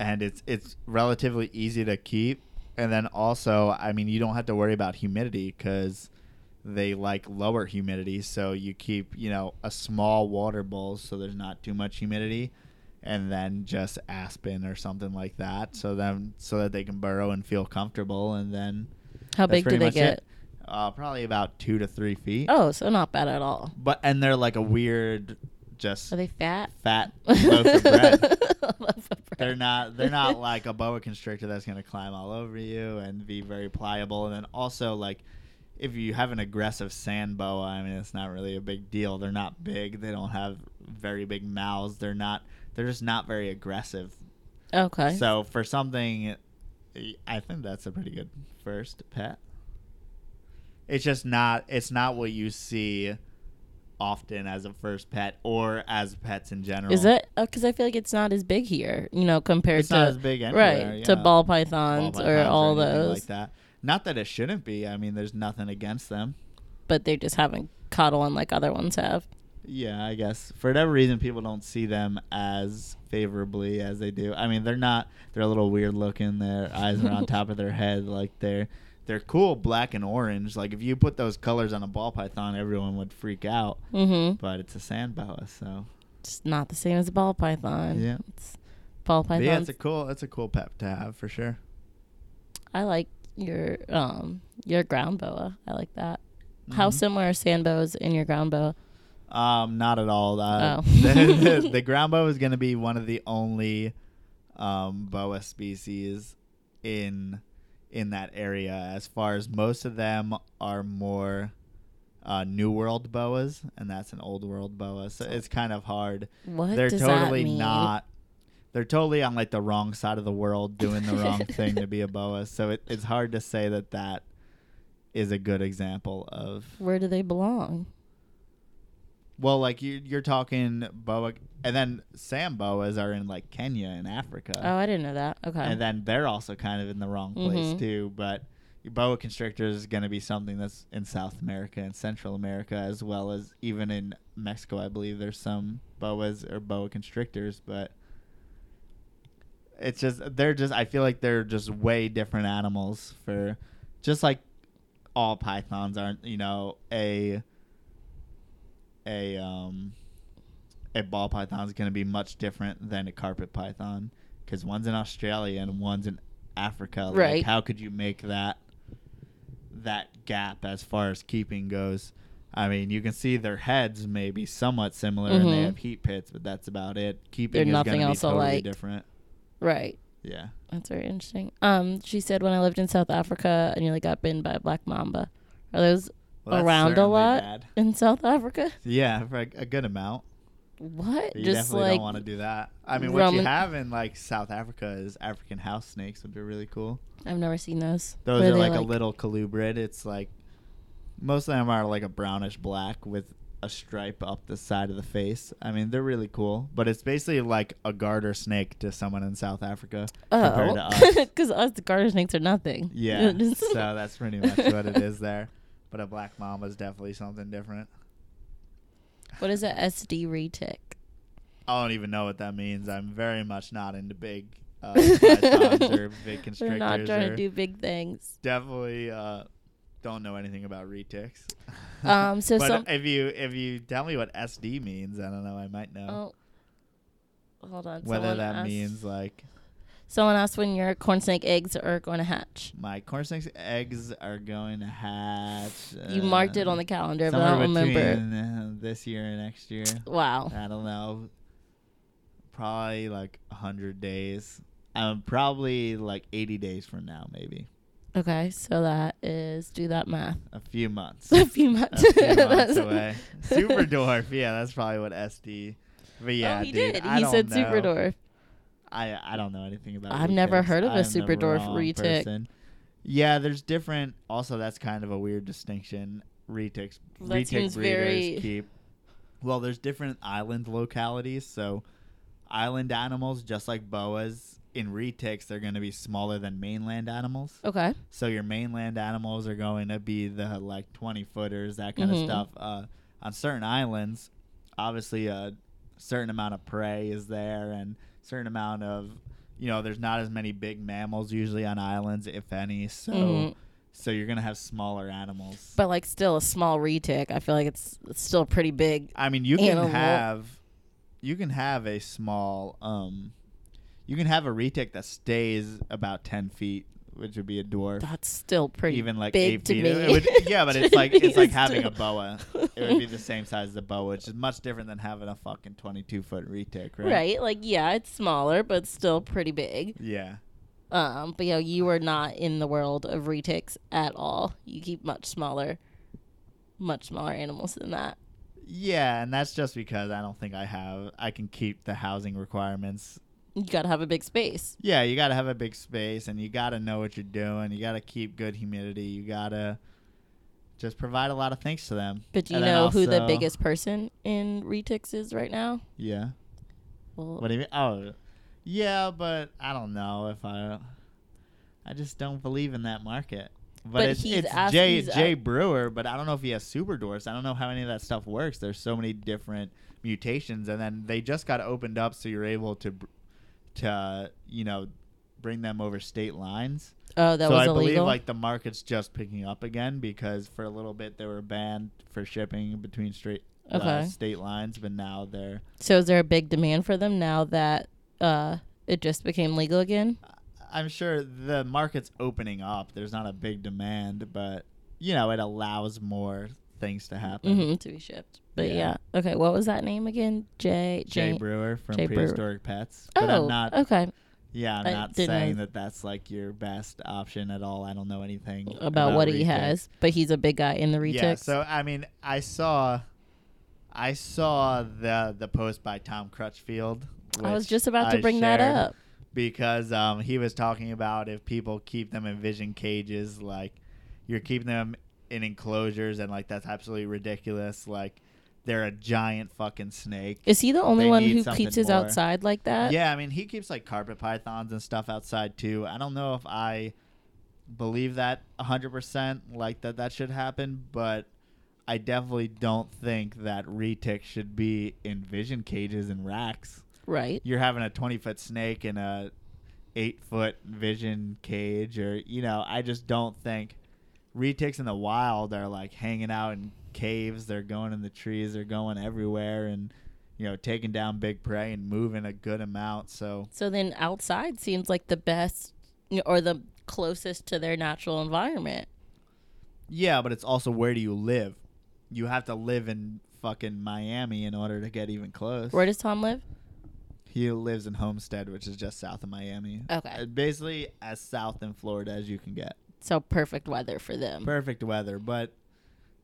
and it's it's relatively easy to keep. And then also, I mean, you don't have to worry about humidity because they like lower humidity. So you keep you know a small water bowl so there's not too much humidity. And then just aspen or something like that, so then so that they can burrow and feel comfortable, and then How big do they get? it. Uh, probably about two to three feet. Oh, so not bad at all. But and they're like a weird, just Are they fat? fat *laughs* loaf of bread. Loaf of bread. They're not. They're not like a boa constrictor that's gonna climb all over you and be very pliable. And then also like, if you have an aggressive sand boa, I mean, it's not really a big deal. They're not big. They don't have very big mouths. They're not. They're just not very aggressive. Okay. So for something, I think that's a pretty good first pet. It's just not. It's not what you see often as a first pet or as pets in general. Is it? Uh, because I feel like it's not as big here, you know, compared It's to not as big anywhere, right to yeah. ball Ball pythons, or pythons all anything those, like that? Not that it shouldn't be. I mean, there's nothing against them. but they just haven't caught on like other ones have. Yeah, I guess for whatever reason, people don't see them as favorably as they do. I mean, they're not. They're a little weird looking. Their eyes are on *laughs* top of their head. Like they're they're cool, black and orange. Like if you put those colors on a ball python, everyone would freak out. Mm-hmm. But it's a sand boa, so It's not the same as a ball python. Yeah. It's ball But pythons. yeah, it's a cool. It's a cool pet to have for sure. I like your um your ground boa. I like that. How Mhm. similar are sand boas in your ground boa? Um, not at all. Uh, Oh. *laughs* the, the, *laughs* the ground boa is going to be one of the only um, boa species in in that area. As far as most of them are more uh, New World boas, and that's an Old World boa. So it's kind of hard. What They're does totally that mean? not. They're totally on like the wrong side of the world, doing the wrong *laughs* thing to be a boa. So it, it's hard to say that that is a good example of Where do they belong? Well, like you, you're talking boa, and then sand boas are in like Kenya and Africa, Oh, I didn't know that. Okay. and then they're also kind of in the wrong place Mhm. too. But boa constrictor is going to be something that's in South America and Central America, as well as even in Mexico. I believe there's some boas or boa constrictors, but it's just they're just I feel like they're just way different animals for just like all pythons aren't, you know, a a um a ball python is going to be much different than a carpet python cuz one's in Australia and one's in Africa. Right. Like how could you make that that gap as far as keeping goes? I mean, you can see their heads may be somewhat similar and they Mhm. have heat pits, but that's about it. Keeping They're is nothing going to be else totally alike. different. Right. Yeah. That's very interesting. Um, she said when I lived in South Africa, I nearly got bitten by a black mamba. Are those Well, Around a lot? bad. in South Africa? Yeah, for a, a good amount. What? You Just definitely like don't want to do that. I mean, what you have in like South Africa is African house snakes, which are really cool. I've never seen those. Those What are they like, a little colubrid. It's like most of them are like a brownish black with a stripe up the side of the face. I mean, they're really cool, but it's basically like a garter snake to someone in South Africa oh. compared to Oh, *laughs* us. because us the garter snakes are nothing. Yeah, *laughs* so that's pretty much what it is there. *laughs* But a black mamba is definitely something different. what is a SD retic? I don't even know what that means. I'm very much not into big uh, *laughs* or big We're not trying to do big things. definitely uh, don't know anything about retics. *laughs* Um, so *laughs* but some- if you if you tell me what SD means, I don't know. I might know Oh, hold on. whether that asked- means like Someone asked when your corn snake eggs are going to hatch. my corn snakes eggs are going to hatch. You marked it uh, on the calendar, but I don't remember. uh, this year and next year. Wow. I don't know. Probably like a hundred days. Um, probably like eighty days from now, maybe Okay, so that is do that math. a few months. *laughs* a few months. a few months *laughs* away. Super dwarf, yeah, that's probably what SD. But yeah, oh, he dude, did. I He said know. super dwarf. I I don't know anything about. I've never retics. heard of a I'm super the dwarf retic. person. Yeah, there's different. Also, that's kind of a weird distinction. Retics, That retic breeders very- keep. Well, there's different island localities. So, island animals, just like boas, in retics, they're going to be smaller than mainland animals. Okay. So your mainland animals are going to be the like 20 footers, that kind Mhm. of stuff. Uh, on certain islands, obviously a certain amount of prey is there and certain amount of, you know, there's not as many big mammals usually on islands, if any. So, Mhm. so you're gonna have smaller animals. But like still a small retic. I feel like it's, it's still pretty big. I mean, you can Animal. have, you can have a small, um, you can have a retic that stays about 10 feet, which would be a dwarf. That's still pretty even like big eight to feet. me. Would, yeah, but it's *laughs* like it's like having a boa. It would be the same size as a boa, which is much different than having a fucking twenty-two foot retic, right? right. Like yeah, it's smaller, but still pretty big. Yeah. Um, but yeah, you are not in the world of retics at all. You keep much smaller, much smaller animals than that. Yeah, and that's just because I don't think I have. I can keep the housing requirements. You gotta have a big space. Yeah, you got to have a big space, and you got to know what you're doing. You got to keep good humidity. You got to just provide a lot of things to them. But do you And know who the biggest person in retics is right now? Yeah. Well, What do you mean? Oh, yeah, but I don't know if I. I just don't believe in that market. But, But it's, he's it's asked- Jay Jay Brewer, but I don't know if he has super dwarfs. I don't know how any of that stuff works. There's so many different mutations, and then they just got opened up, so you're able to, br- to uh, you know, bring them over state lines. oh, that so was I illegal. believe like the market's just picking up again because for a little bit they were banned for shipping between straight uh, state lines, but now they're so is there a big demand for them now that uh, it just became legal again? I'm sure the market's opening up. There's not a big demand, but you know, it allows more things to happen. hmm to be shipped. But yeah. Yeah. Okay, what was that name again? Jay. Jay Jay. Brewer from Jay Brewer. Prehistoric Pets. But oh, I'm not okay. yeah, I'm I not didn't know- saying that that's like your best option at all. I don't know anything About, what he has, but he's a big guy in the retics. Yeah, so I mean, I saw I saw the the post by Tom Crutchfield. I was just about to I bring that up. because um, he was talking about if people keep them in vision cages, like you're keeping them in enclosures, and like that's absolutely ridiculous. Like they're a giant fucking snake. Is he the only They one need who something keeps his more. outside like that? yeah, I mean he keeps like carpet pythons and stuff outside too. I don't know if I believe that 100% like that that should happen, but I definitely don't think that retic should be in vision cages and racks Right. you're having a 20 foot snake in a eight foot vision cage or you know I just don't think retics in the wild are like hanging out in caves. They're going in the trees. They're going everywhere and you know taking down big prey and moving a good amount. So So then outside seems like the best or the closest to their natural environment. yeah, but it's also where do you live? You have to live in fucking Miami in order to get even close. Where does Tom live? He lives in Homestead, which is just south of Miami. Okay. Uh, Basically, as south in Florida as you can get. So perfect weather for them. Perfect weather, but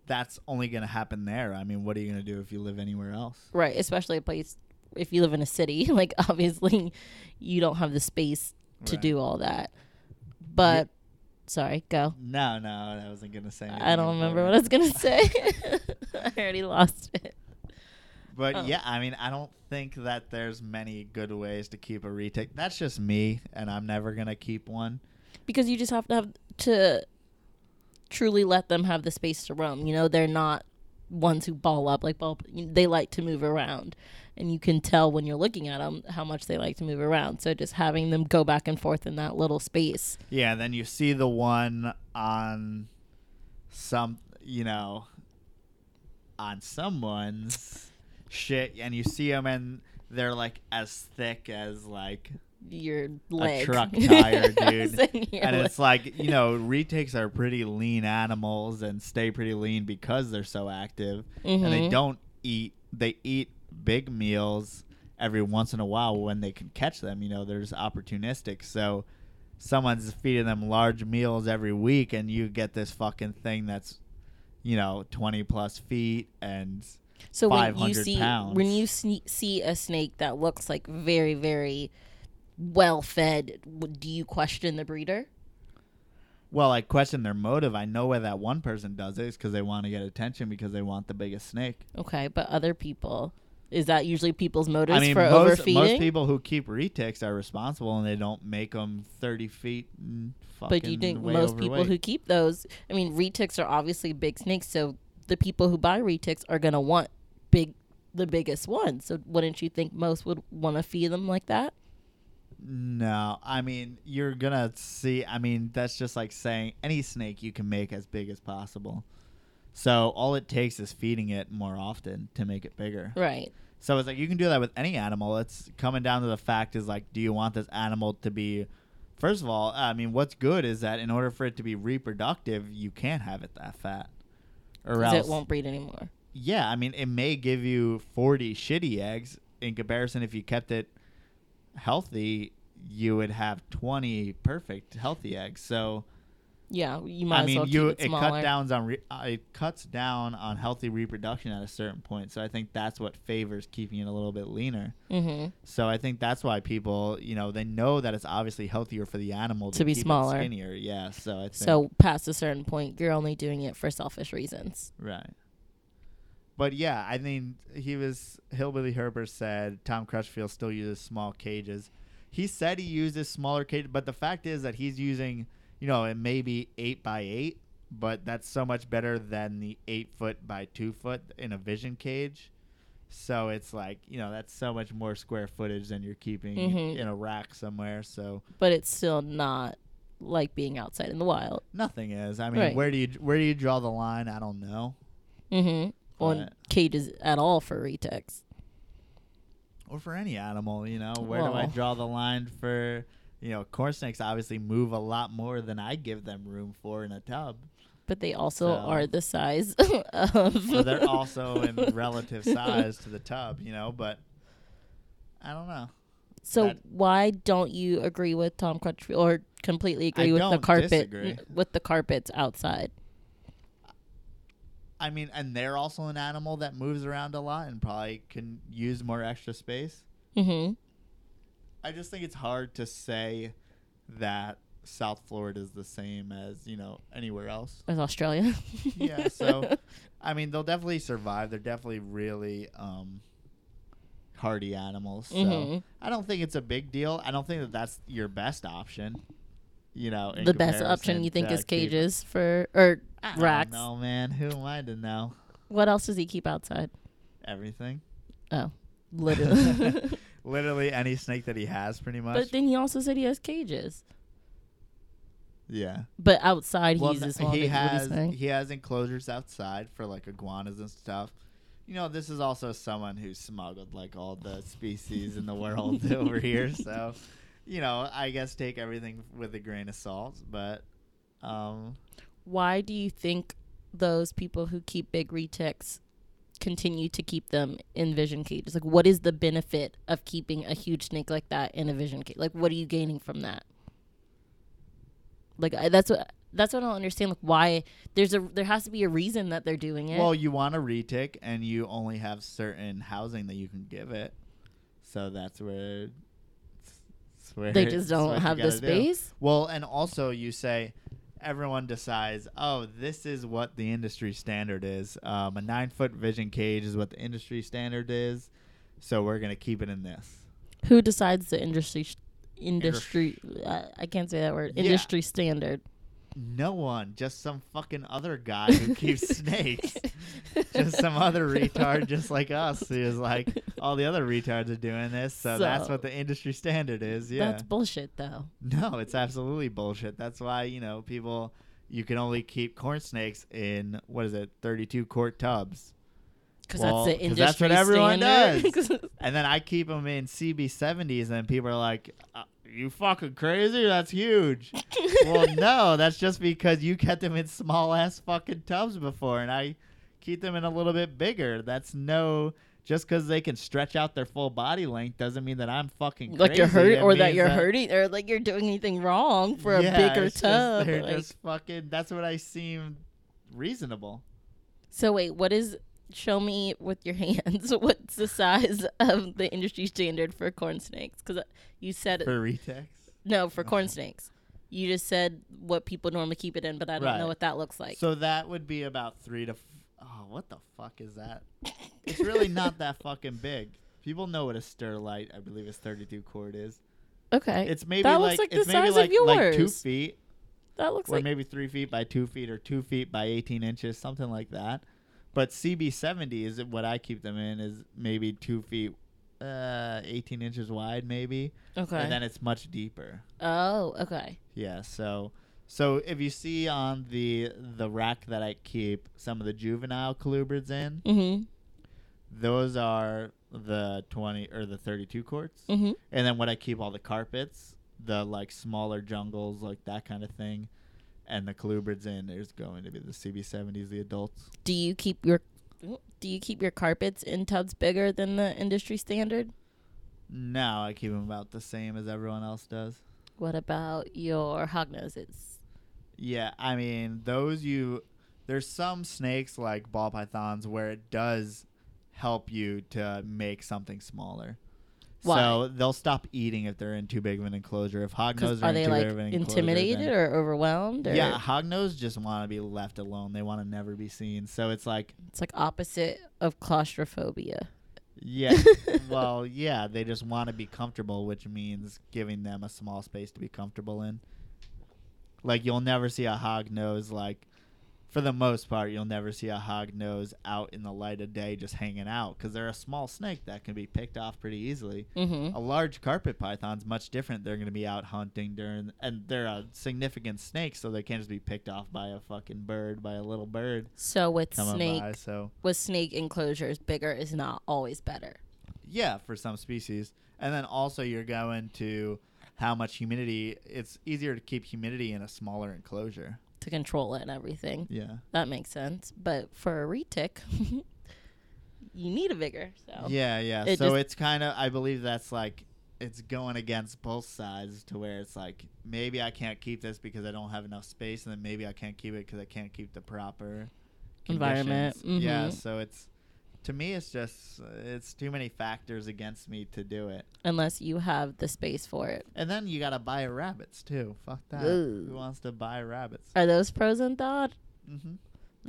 that's only going to happen there. I mean, what are you going to do if you live anywhere else? Right, especially a place if you live in a city, *laughs* like obviously you don't have the space to Right. do all that. But sorry, go. No, no, I wasn't going to say anything. I don't remember what I was gonna say. *laughs* I already lost it. But Oh. yeah, I mean, I don't think that there's many good ways to keep a retic. That's just me, and I'm never going to keep one. Because you just have to have to truly let them have the space to roam. You know, they're not ones who ball up like ball. They like to move around, and you can tell when you're looking at them how much they like to move around. So just having them go back and forth in that little space. Yeah, and then you see the one on some, you know, on someone's shit, and you see them, and they're like as thick as like, Your leg, truck *laughs* tire, *laughs* dude. And leg. it's like you know, retics are pretty lean animals and stay pretty lean because they're so active, and they Mhm. don't eat. They eat big meals every once in a while when they can catch them. You know, they're just opportunistic, so. Someone's feeding them large meals every week, and you get this fucking thing that's, you know, twenty plus feet, and So when you 500 see pounds. when you see a snake that looks like very very well fed, do you question the breeder? well, I question their motive. I know why that one person does it is because they want to get attention because they want the biggest snake. Okay, but other people is that usually people's motives I mean, for most, overfeeding? most people who keep retics are responsible and they don't make them 30 feet and but you think most people who keep those, I mean, retics are obviously big snakes, so the people who buy retics are gonna want big, the biggest ones. So wouldn't you think most would want to feed them like that? No, I mean, you're to see. I mean, that's just like saying any snake you can make as big as possible. So all it takes is feeding it more often to make it bigger. Right. So it's like you can do that with any animal. It's coming down to the fact is like, do you want this animal to be? First of all, I mean, what's good is that in order for it to be reproductive, you can't have it that fat, or else it won't breed anymore. yeah, I mean, it may give you 40 shitty eggs in comparison if you kept it healthy, you would have 20 perfect healthy eggs. So, Yeah, you might I as mean, well you it it cut downs on re- uh, it cuts down on healthy reproduction at a certain point. So I think that's what favors keeping it a little bit leaner. mm-hmm. So I think that's why people, you know, they know that it's obviously healthier for the animal to, To be smaller. skinnier. Yeah, so I think So past a certain point, you're only doing it for selfish reasons. Right. But yeah, I mean, he was Hillbilly Herper said Tom Crutchfield still uses small cages. He said he uses smaller cages, but the fact is that he's using, you know, it may be eight by eight, but that's so much better than the eight foot by two foot in a vision cage. So it's like, you know, that's so much more square footage than you're keeping Mhm. in a rack somewhere. So But it's still not like being outside in the wild. nothing is. I mean, Right. where do you where do you draw the line? I don't know. Mm-hmm. On But- cages at all for retics. or for any animal, you know, where do I draw the line for, you know, corn snakes obviously move a lot more than I give them room for in a tub. But they also So- are the size *laughs* of. So they're also in *laughs* relative size to the tub, you know, but I don't know. So that- why don't you agree with Tom Crutchfield or completely agree I with the carpet disagree. with the carpets outside? I mean, and they're also an animal that moves around a lot and probably can use more extra space. Mm-hmm. I just think it's hard to say that South Florida is the same as, you know, anywhere else. As Australia. *laughs* yeah, so *laughs* I mean, they'll definitely survive. They're definitely really um, hardy animals. So Mhm. I don't think it's a big deal. I don't think that that's your best option. You know, in the best option you think is keep- cages for or I racks. know, man. Who am I to know What else does he keep outside? everything? Oh, *laughs* literally. *laughs* Literally any snake that he has, pretty much. But then he also said he has cages. yeah. But outside, he Well, uses th- small he he's has he has enclosures outside for like iguanas and stuff. You know, this is also someone who smuggled like all the species in the world *laughs* over here. So, you know, I guess take everything with a grain of salt. But, um, Why do you think those people who keep big retics continue to keep them in vision cages? Like, what is the benefit of keeping a huge snake like that in a vision cage? Like, what are you gaining from that? Like, I, that's what that's what I don't understand. Like, why there's a there has to be a reason that they're doing it. well, you want a retic, and you only have certain housing that you can give it. So that's where. That's where they *laughs* just don't have the gotta do. space. Well, and also you say everyone decides, oh, this is what the industry standard is. Um, a nine foot vision cage is what the industry standard is, so we're gonna keep it in this. Who decides the industry sh- industry? Uh, I can't say that word. Yeah. Industry standard. No one, just some fucking other guy who keeps *laughs* snakes. Just some other retard, just like us, who is like, all the other retards are doing this, so, that's what the industry standard is. Yeah. That's bullshit, though. No, it's absolutely bullshit. That's why, you know, people you can only keep corn snakes in what is it, 32 quart tubs. Because Well, that's the industry that's what everyone standard. *laughs* And then I keep them in CB70s and people are like, uh, "You fucking crazy? That's huge." *laughs* well, no, that's just because you kept them in small ass fucking tubs before and I keep them in a little bit bigger. That's no just because they can stretch out their full body length doesn't mean that I'm fucking like you're hurt, It or that you're hurting, or like you're doing anything wrong for a bigger it's just- tub. they're like- just fucking. That's what I seem reasonable. So wait, what is? Show me with your *laughs* hands. *laughs* What's the size of the industry standard for corn snakes? Because uh, you said For retics. no for corn snakes. You just said what people normally keep it in, but I don't Right. know what that looks like. so that would be about three to. F- oh, what the fuck is that? It's really *laughs* not that fucking big. People know what a Sterilite I believe, is 32 quart is. okay, It's maybe that like, looks like the size like of like two feet, that looks or like maybe three feet by two feet, or two feet by 18 inches, something like that. But CB70 is what I keep them in is maybe two feet, uh, 18 inches wide, maybe, okay. and then it's much deeper. oh, okay. Yeah, so so if you see on the the rack that I keep some of the juvenile colubrids in, Mm-hmm. those are the 20 or the 32 quarts. Mm-hmm. And then what I keep all the carpets, the like smaller jungles, like that kind of thing, and the colubrids in, there's going to be the CB70s, the adults. Do you keep your do you keep your carpets in tubs bigger than the industry standard? No, I keep them about the same as everyone else does. What about your hognoses? Yeah, I mean, those you there's some snakes like ball pythons where it does help you to make something smaller. Why? So they'll stop eating if they're in too big of an enclosure. If hognose are, are they too like big of an enclosure, intimidated then- or overwhelmed? Or yeah, hognose just want to be left alone. They want to never be seen. So it's like, it's like opposite of claustrophobia. yeah, *laughs* well, yeah, they just want to be comfortable, which means giving them a small space to be comfortable in. Like you'll never see a hog nose like for the most part you'll never see a hog nose out in the light of day just hanging out cuz they're a small snake that can be picked off pretty easily. Mm-hmm. A large carpet python's much different. They're going to be out hunting during and they're a significant snake so they can't just be picked off by a fucking bird, by a little bird So with snake by. So with snake enclosures, bigger is not always better. Yeah, for some species. And then also you're going to how much humidity. It's easier to keep humidity in a smaller enclosure. To control it and everything. Yeah. That makes sense. But for a retic, *laughs* you need a bigger. So Yeah, yeah. It so it's kind of I believe that's like it's going against both sides to where it's like maybe I can't keep this because I don't have enough space and then maybe I can't keep it because I can't keep the proper Environment, conditions. Yeah, mm-hmm. so it's to me it's just it's too many factors against me to do it. unless you have the space for it. And then you got to buy rabbits too. Fuck that. Who wants to buy rabbits? Are those pros and thought? Mhm.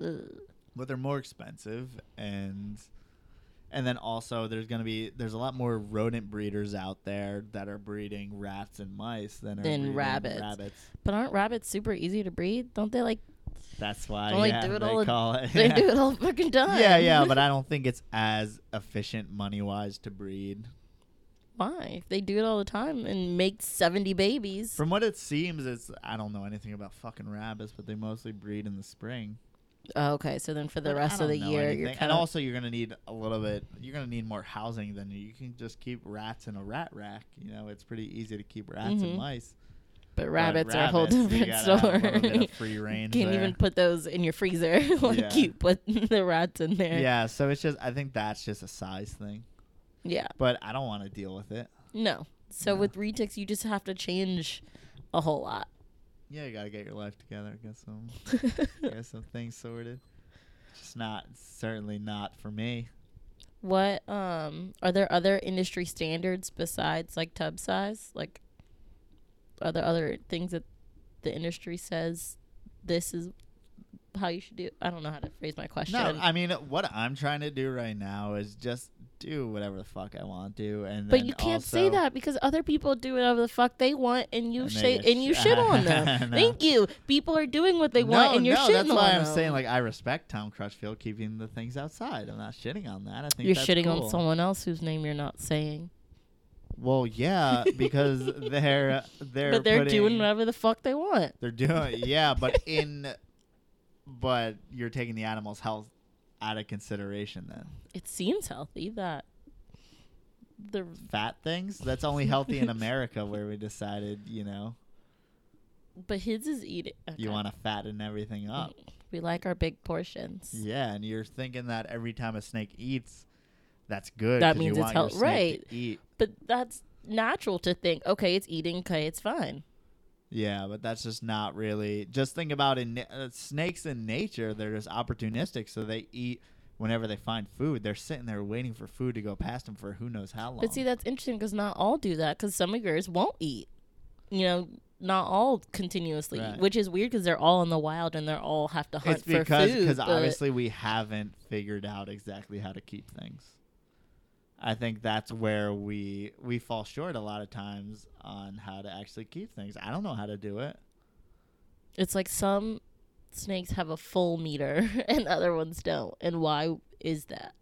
Ugh. but they're more expensive and and then also there's going to be there's a lot more rodent breeders out there that are breeding rats and mice than Than rabbits. rabbits. But aren't rabbits super easy to breed? Don't they like That's why Don't they do it they all the- call it. they yeah. do it *laughs* all fucking time? yeah, yeah, but I *laughs* don't think it's as efficient money wise to breed. Why? If they do it all the time and make 70 babies. From what it seems, it's I don't know anything about fucking rabbits, but they mostly breed in the spring. Oh, okay, so then for the But rest of the year, you're and also you're gonna need a little bit. You're gonna need more housing than you can just keep rats in a rat rack. You know, it's pretty easy to keep rats Mhm. and mice. But But rabbits, are a whole rabbits, different gotta have a bit story. *laughs* free range Can't there. even put those in your freezer *laughs* like Yeah. you put *laughs* the rats in there. Yeah, so it's just I think that's just a size thing. Yeah. But I don't want to deal with it. No. So No. with retics, you just have to change a whole lot. Yeah, you gotta get your life together. Get some, get some things sorted. Just not certainly not for me. what um are there other industry standards besides like tub size? Like are there other things that the industry says this is how you should do I don't know how to phrase my question. No, I mean what I'm trying to do right now is just do whatever the fuck I want to, and but you can't say that because other people do whatever the fuck they want, and you get and you sh- shit on them. *laughs* No. Thank you. People are doing what they want, no, and you're no, shitting that's why I'm them. saying like I respect Tom Crutchfield keeping the things outside. I'm not shitting on that. I think you're shitting cool. on someone else whose name you're not saying. Well, yeah, *laughs* because they're they're but they're doing whatever the fuck they want. They're doing yeah, but *laughs* in but you're taking the animal's health out of consideration then. It seems healthy that the Fat things? That's only healthy in America *laughs* where we decided, you know, but his is eating. you want to fatten everything up. We like our big portions. Yeah, and you're thinking that every time a snake eats, that's good. That means you it's healthy, your health- snake right. But that's natural to think. Okay, it's eating. Okay, it's fine. Yeah, but that's just not really. Just think about in uh, snakes in nature. They're just opportunistic, so they eat whenever they find food. They're sitting there waiting for food to go past them for who knows how long. But see, that's interesting because not all do that. Because some of yours won't eat. You know, not all continuously, Right. which is weird because they're all in the wild and they're all have to hunt it's because for food. because obviously we haven't figured out exactly how to keep things. I think that's where we we fall short a lot of times on how to actually keep things. I don't know how to do it. it's like some snakes have a full meter *laughs* and other ones don't. And why is that?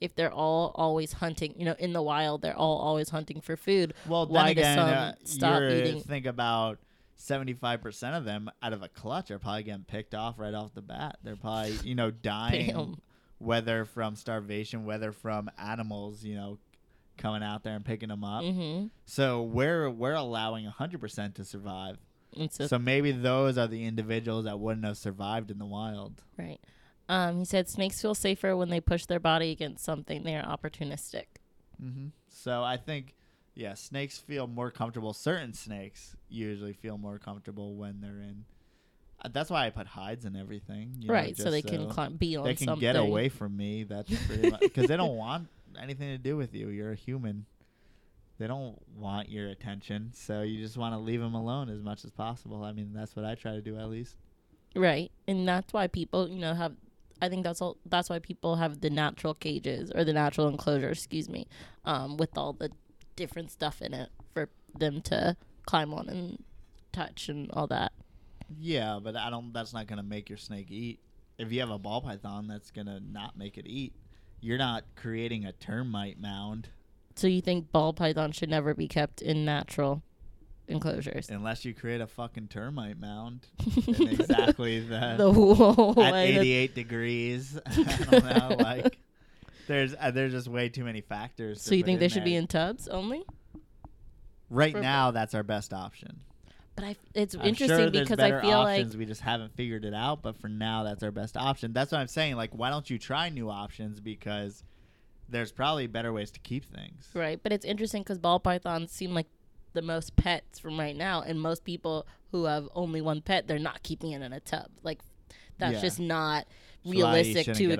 If they're all always hunting, you know, in the wild, they're all always hunting for food. Well, Why again, some uh, stop eating? think about seventy-five percent of them out of a clutch are probably getting picked off right off the bat. They're probably you know *laughs* dying, Bam. Whether from starvation, whether from animals, you know, coming out there and picking them up. Mm-hmm. So we're we're allowing hundred percent to survive. So, So maybe those are the individuals that wouldn't have survived in the wild. right. Um, he said snakes feel safer when they push their body against something. They are opportunistic. Mm-hmm. So I think, yeah, snakes feel more comfortable. Certain snakes usually feel more comfortable when they're in. Uh, that's why I put hides and everything. you know, right. so they can climb, be on something. they can something. get away from me. That's pretty much because they don't *laughs* want anything to do with you. You're a human. They don't want your attention, so you just want to leave them alone as much as possible. I mean, that's what I try to do at least. Right. And that's why people, you know, have I think that's all that's why people have the natural cages or the natural enclosure, excuse me, um, with all the different stuff in it for them to climb on and touch and all that. Yeah, but I don't. That's not gonna make your snake eat. If you have a ball python, that's gonna not make it eat. You're not creating a termite mound So you think ball pythons should never be kept in natural enclosures? unless you create a fucking termite mound *laughs* in exactly *laughs* the, the whole at way that- 88 degrees. *laughs* I don't know. Like there's uh, there's just way too many factors. to so you put think they should be there. in tubs only? right for- now? That's our best option. But I, it's I'm interesting sure because I feel options. like we just haven't figured it out. But for now, that's our best option. That's what I'm saying. Like, why don't you try new options? Because there's probably better ways to keep things. Right, but it's interesting because ball pythons seem like the most pets from right now, and most people who have only one pet, they're not keeping it in a tub. Like that's Yeah. just not So realistic to.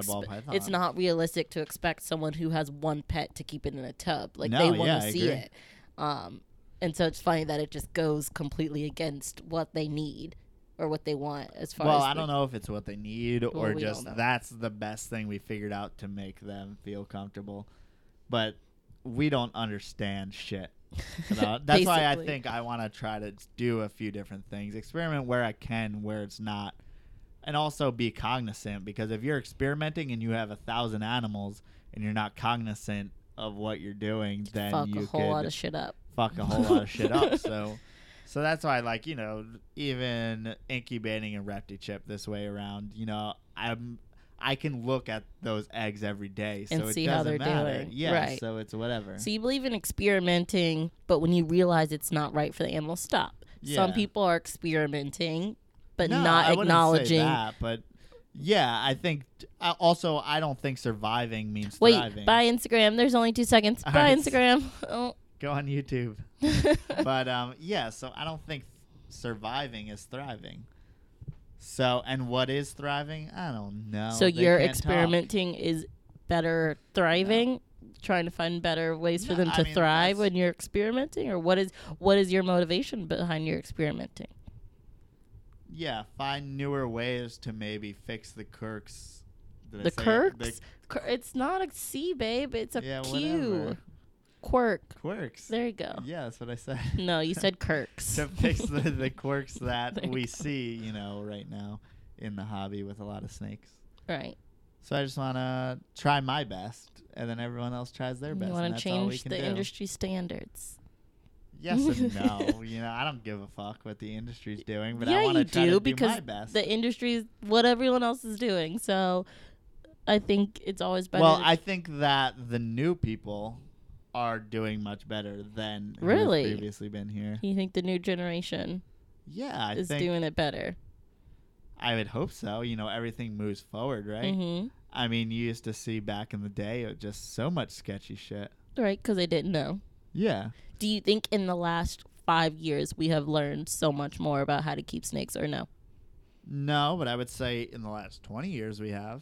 It's not realistic to expect someone who has one pet to keep it in a tub. Like No, they want to I see it. Um, and so it's funny that it just goes completely against what they need or what they want as far as Well, as I don't know if it's what they need or just that's the best thing we figured out to make them feel comfortable. But we don't understand shit. *laughs* that's why I think I want to try to do a few different things, experiment where I can, where it's not, and also be cognizant. Because if you're experimenting and you have a thousand animals and you're not cognizant of what you're doing, then Fuck you a whole could lot of shit up. Fuck a whole lot of shit up. So, so that's why, like you know, even incubating a repti chip this way around, you know, I'm I can look at those eggs every day, so And it see how doesn't they're matter. doing. Yeah, Right. so it's whatever. So you believe in experimenting, but when you realize it's not right for the animal, stop. Some people are experimenting, but No, not I acknowledging. that, but yeah, I think uh, also I don't think surviving means Wait, thriving. bye Instagram. There's only two seconds. All bye right. Instagram. *laughs* Oh. Go on YouTube. *laughs* but um, yeah, so I don't think surviving is thriving. So, and what is thriving? I don't know. so They your can't talk. experimenting is better thriving, trying to find better ways for No, them I to mean, thrive when you're experimenting, or what is what is your motivation behind your experimenting? Yeah, find newer ways to maybe fix the quirks. Did The say it? Quir- It's not a C, babe. It's a yeah, Q. whatever. Quirk. Quirks. There you go. Yeah, that's what I said. No, you said *laughs* quirks. to fix the, the quirks *laughs* that we go. see, you know, right now in the hobby with a lot of snakes. right. So I just want to try my best, and then everyone else tries their best. You want to that's all we change the do. industry standards. Yes and no. *laughs* you know, I don't give a fuck what the industry's doing, but yeah, I want to try do to because do my best. the industry is what everyone else is doing. So I think it's always better. well, I think that the new people are doing much better than Really? previously been here. you think the new generation Yeah, I is doing it better. I would hope so. You know, everything moves forward, right? Mm-hmm. I mean, you used to see back in the day just so much sketchy shit. Right, because they didn't know. Yeah. Do you think in the last five years we have learned so much more about how to keep snakes, or no? No, but I would say in the last 20 years we have.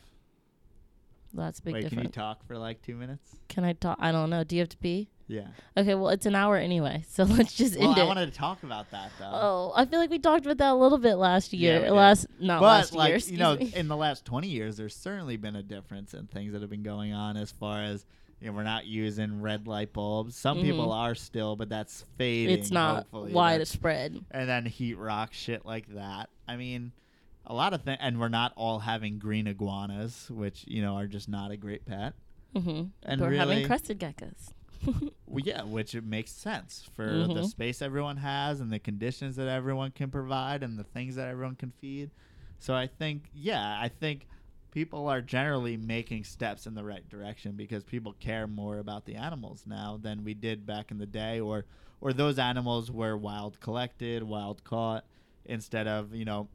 That's a big Wait, can you talk for like two minutes? Can I talk? I don't know. Do you have to pee? Yeah. Okay, well it's an hour anyway, *laughs* so let's just Well, end I it. I wanted to talk about that though. Oh, I feel like we talked about that a little bit last year. did. last not but last like year. you know, me. in the last 20 years, there's certainly been a difference in things that have been going on as far as you know, we're not using red light bulbs. Some people Mhm. are still, but that's fading. it's not hopefully. Widespread. and then heat rock shit like that. I mean, a lot of things, and we're not all having green iguanas, which you know are just not a great pet. Mm-hmm. And We're having crested geckos. *laughs* Well, yeah, which it makes sense for the Mhm. space everyone has and the conditions that everyone can provide and the things that everyone can feed. So I think, yeah, I think people are generally making steps in the right direction because people care more about the animals now than we did back in the day, or or those animals were wild collected, wild caught, instead of you know,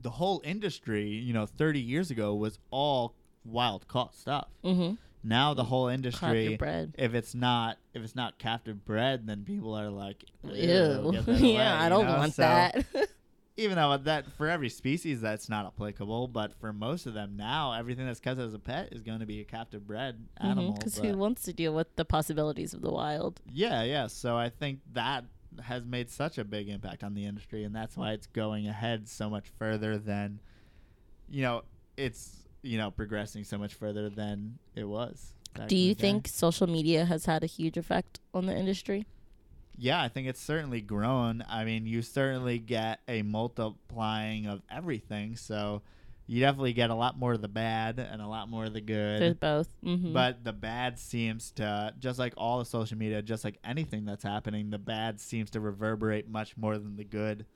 the whole industry, you know, 30 years ago was all wild caught stuff. mm-hmm. Now the whole industry if it's not if it's not captive bred, then people are like, Ew. *laughs* away," yeah, I don't know? want So, that. *laughs* Even though that for every species that's not applicable, but for most of them now, everything that's kept as a pet is going to be a captive bred animal. Because Mm-hmm, who wants to deal with the possibilities of the wild? yeah, yeah. So I think that has made such a big impact on the industry, and that's why it's going ahead so much further than, you know, it's you know progressing so much further than it was. Do you day. think social media has had a huge effect on the industry? Yeah, I think it's certainly grown. I mean, you certainly get a multiplying of everything. So you definitely get a lot more of the bad and a lot more of the good. There's both. Mm-hmm. But the bad seems to, just like all the social media, just like anything that's happening, the bad seems to reverberate much more than the good.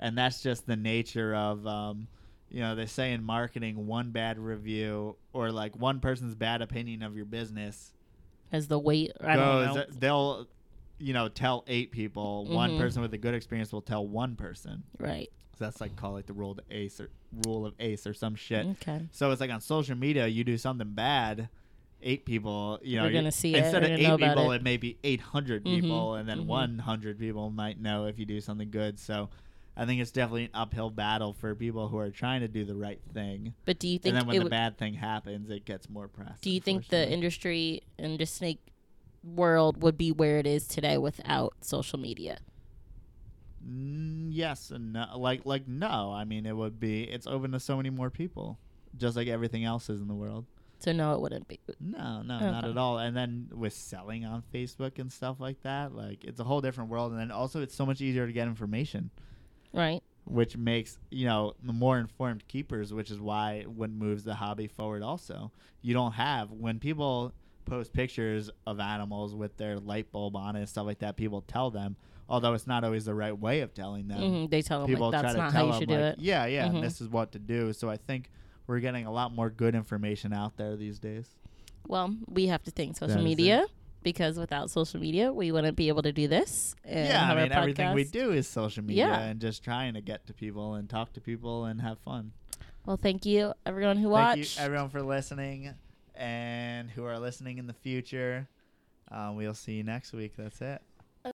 And that's just the nature of, um, you know, they say in marketing, one bad review or like one person's bad opinion of your business as the weight, I don't goes, know. they'll, you know, tell eight people. One Mhm. person with a good experience will tell one person. Right. That's like call it the rule of ace or rule of ace or some shit. Okay. So it's like on social media, you do something bad, eight people, you know, you're gonna see it, instead are of eight people, it. it. may be eight hundred Mhm, people, and then mhm. one hundred people might know if you do something good. So. I think it's definitely an uphill battle for people who are trying to do the right thing. But do you think And then when it the would, bad thing happens, it gets more press. do you think the industry and the snake world would be where it is today without social media? Mm, yes and no. Like like no. I mean, it would be. It's open to so many more people, just like everything else is in the world. So no, it wouldn't be. No, no, not at all. And then with selling on Facebook and stuff like that, like it's a whole different world. And then also, it's so much easier to get information, Right. which makes you know the more informed keepers, which is why what moves the hobby forward. Also, you don't have when people post pictures of animals with their light bulb on it and stuff like that. People tell them, although it's not always the right way of telling them. Mhm, They tell them People like, try to tell how you them, do like, it. yeah, yeah, Mhm. and this is what to do. So I think we're getting a lot more good information out there these days. Well, we have to thank social That is it. media because without social media, we wouldn't be able to do this. And yeah, I mean everything we do is social media Yeah. and just trying to get to people and talk to people and have fun. Well, thank you everyone who Thank watched. you everyone for listening and who are listening in the future. Uh, we'll see you next week. That's it.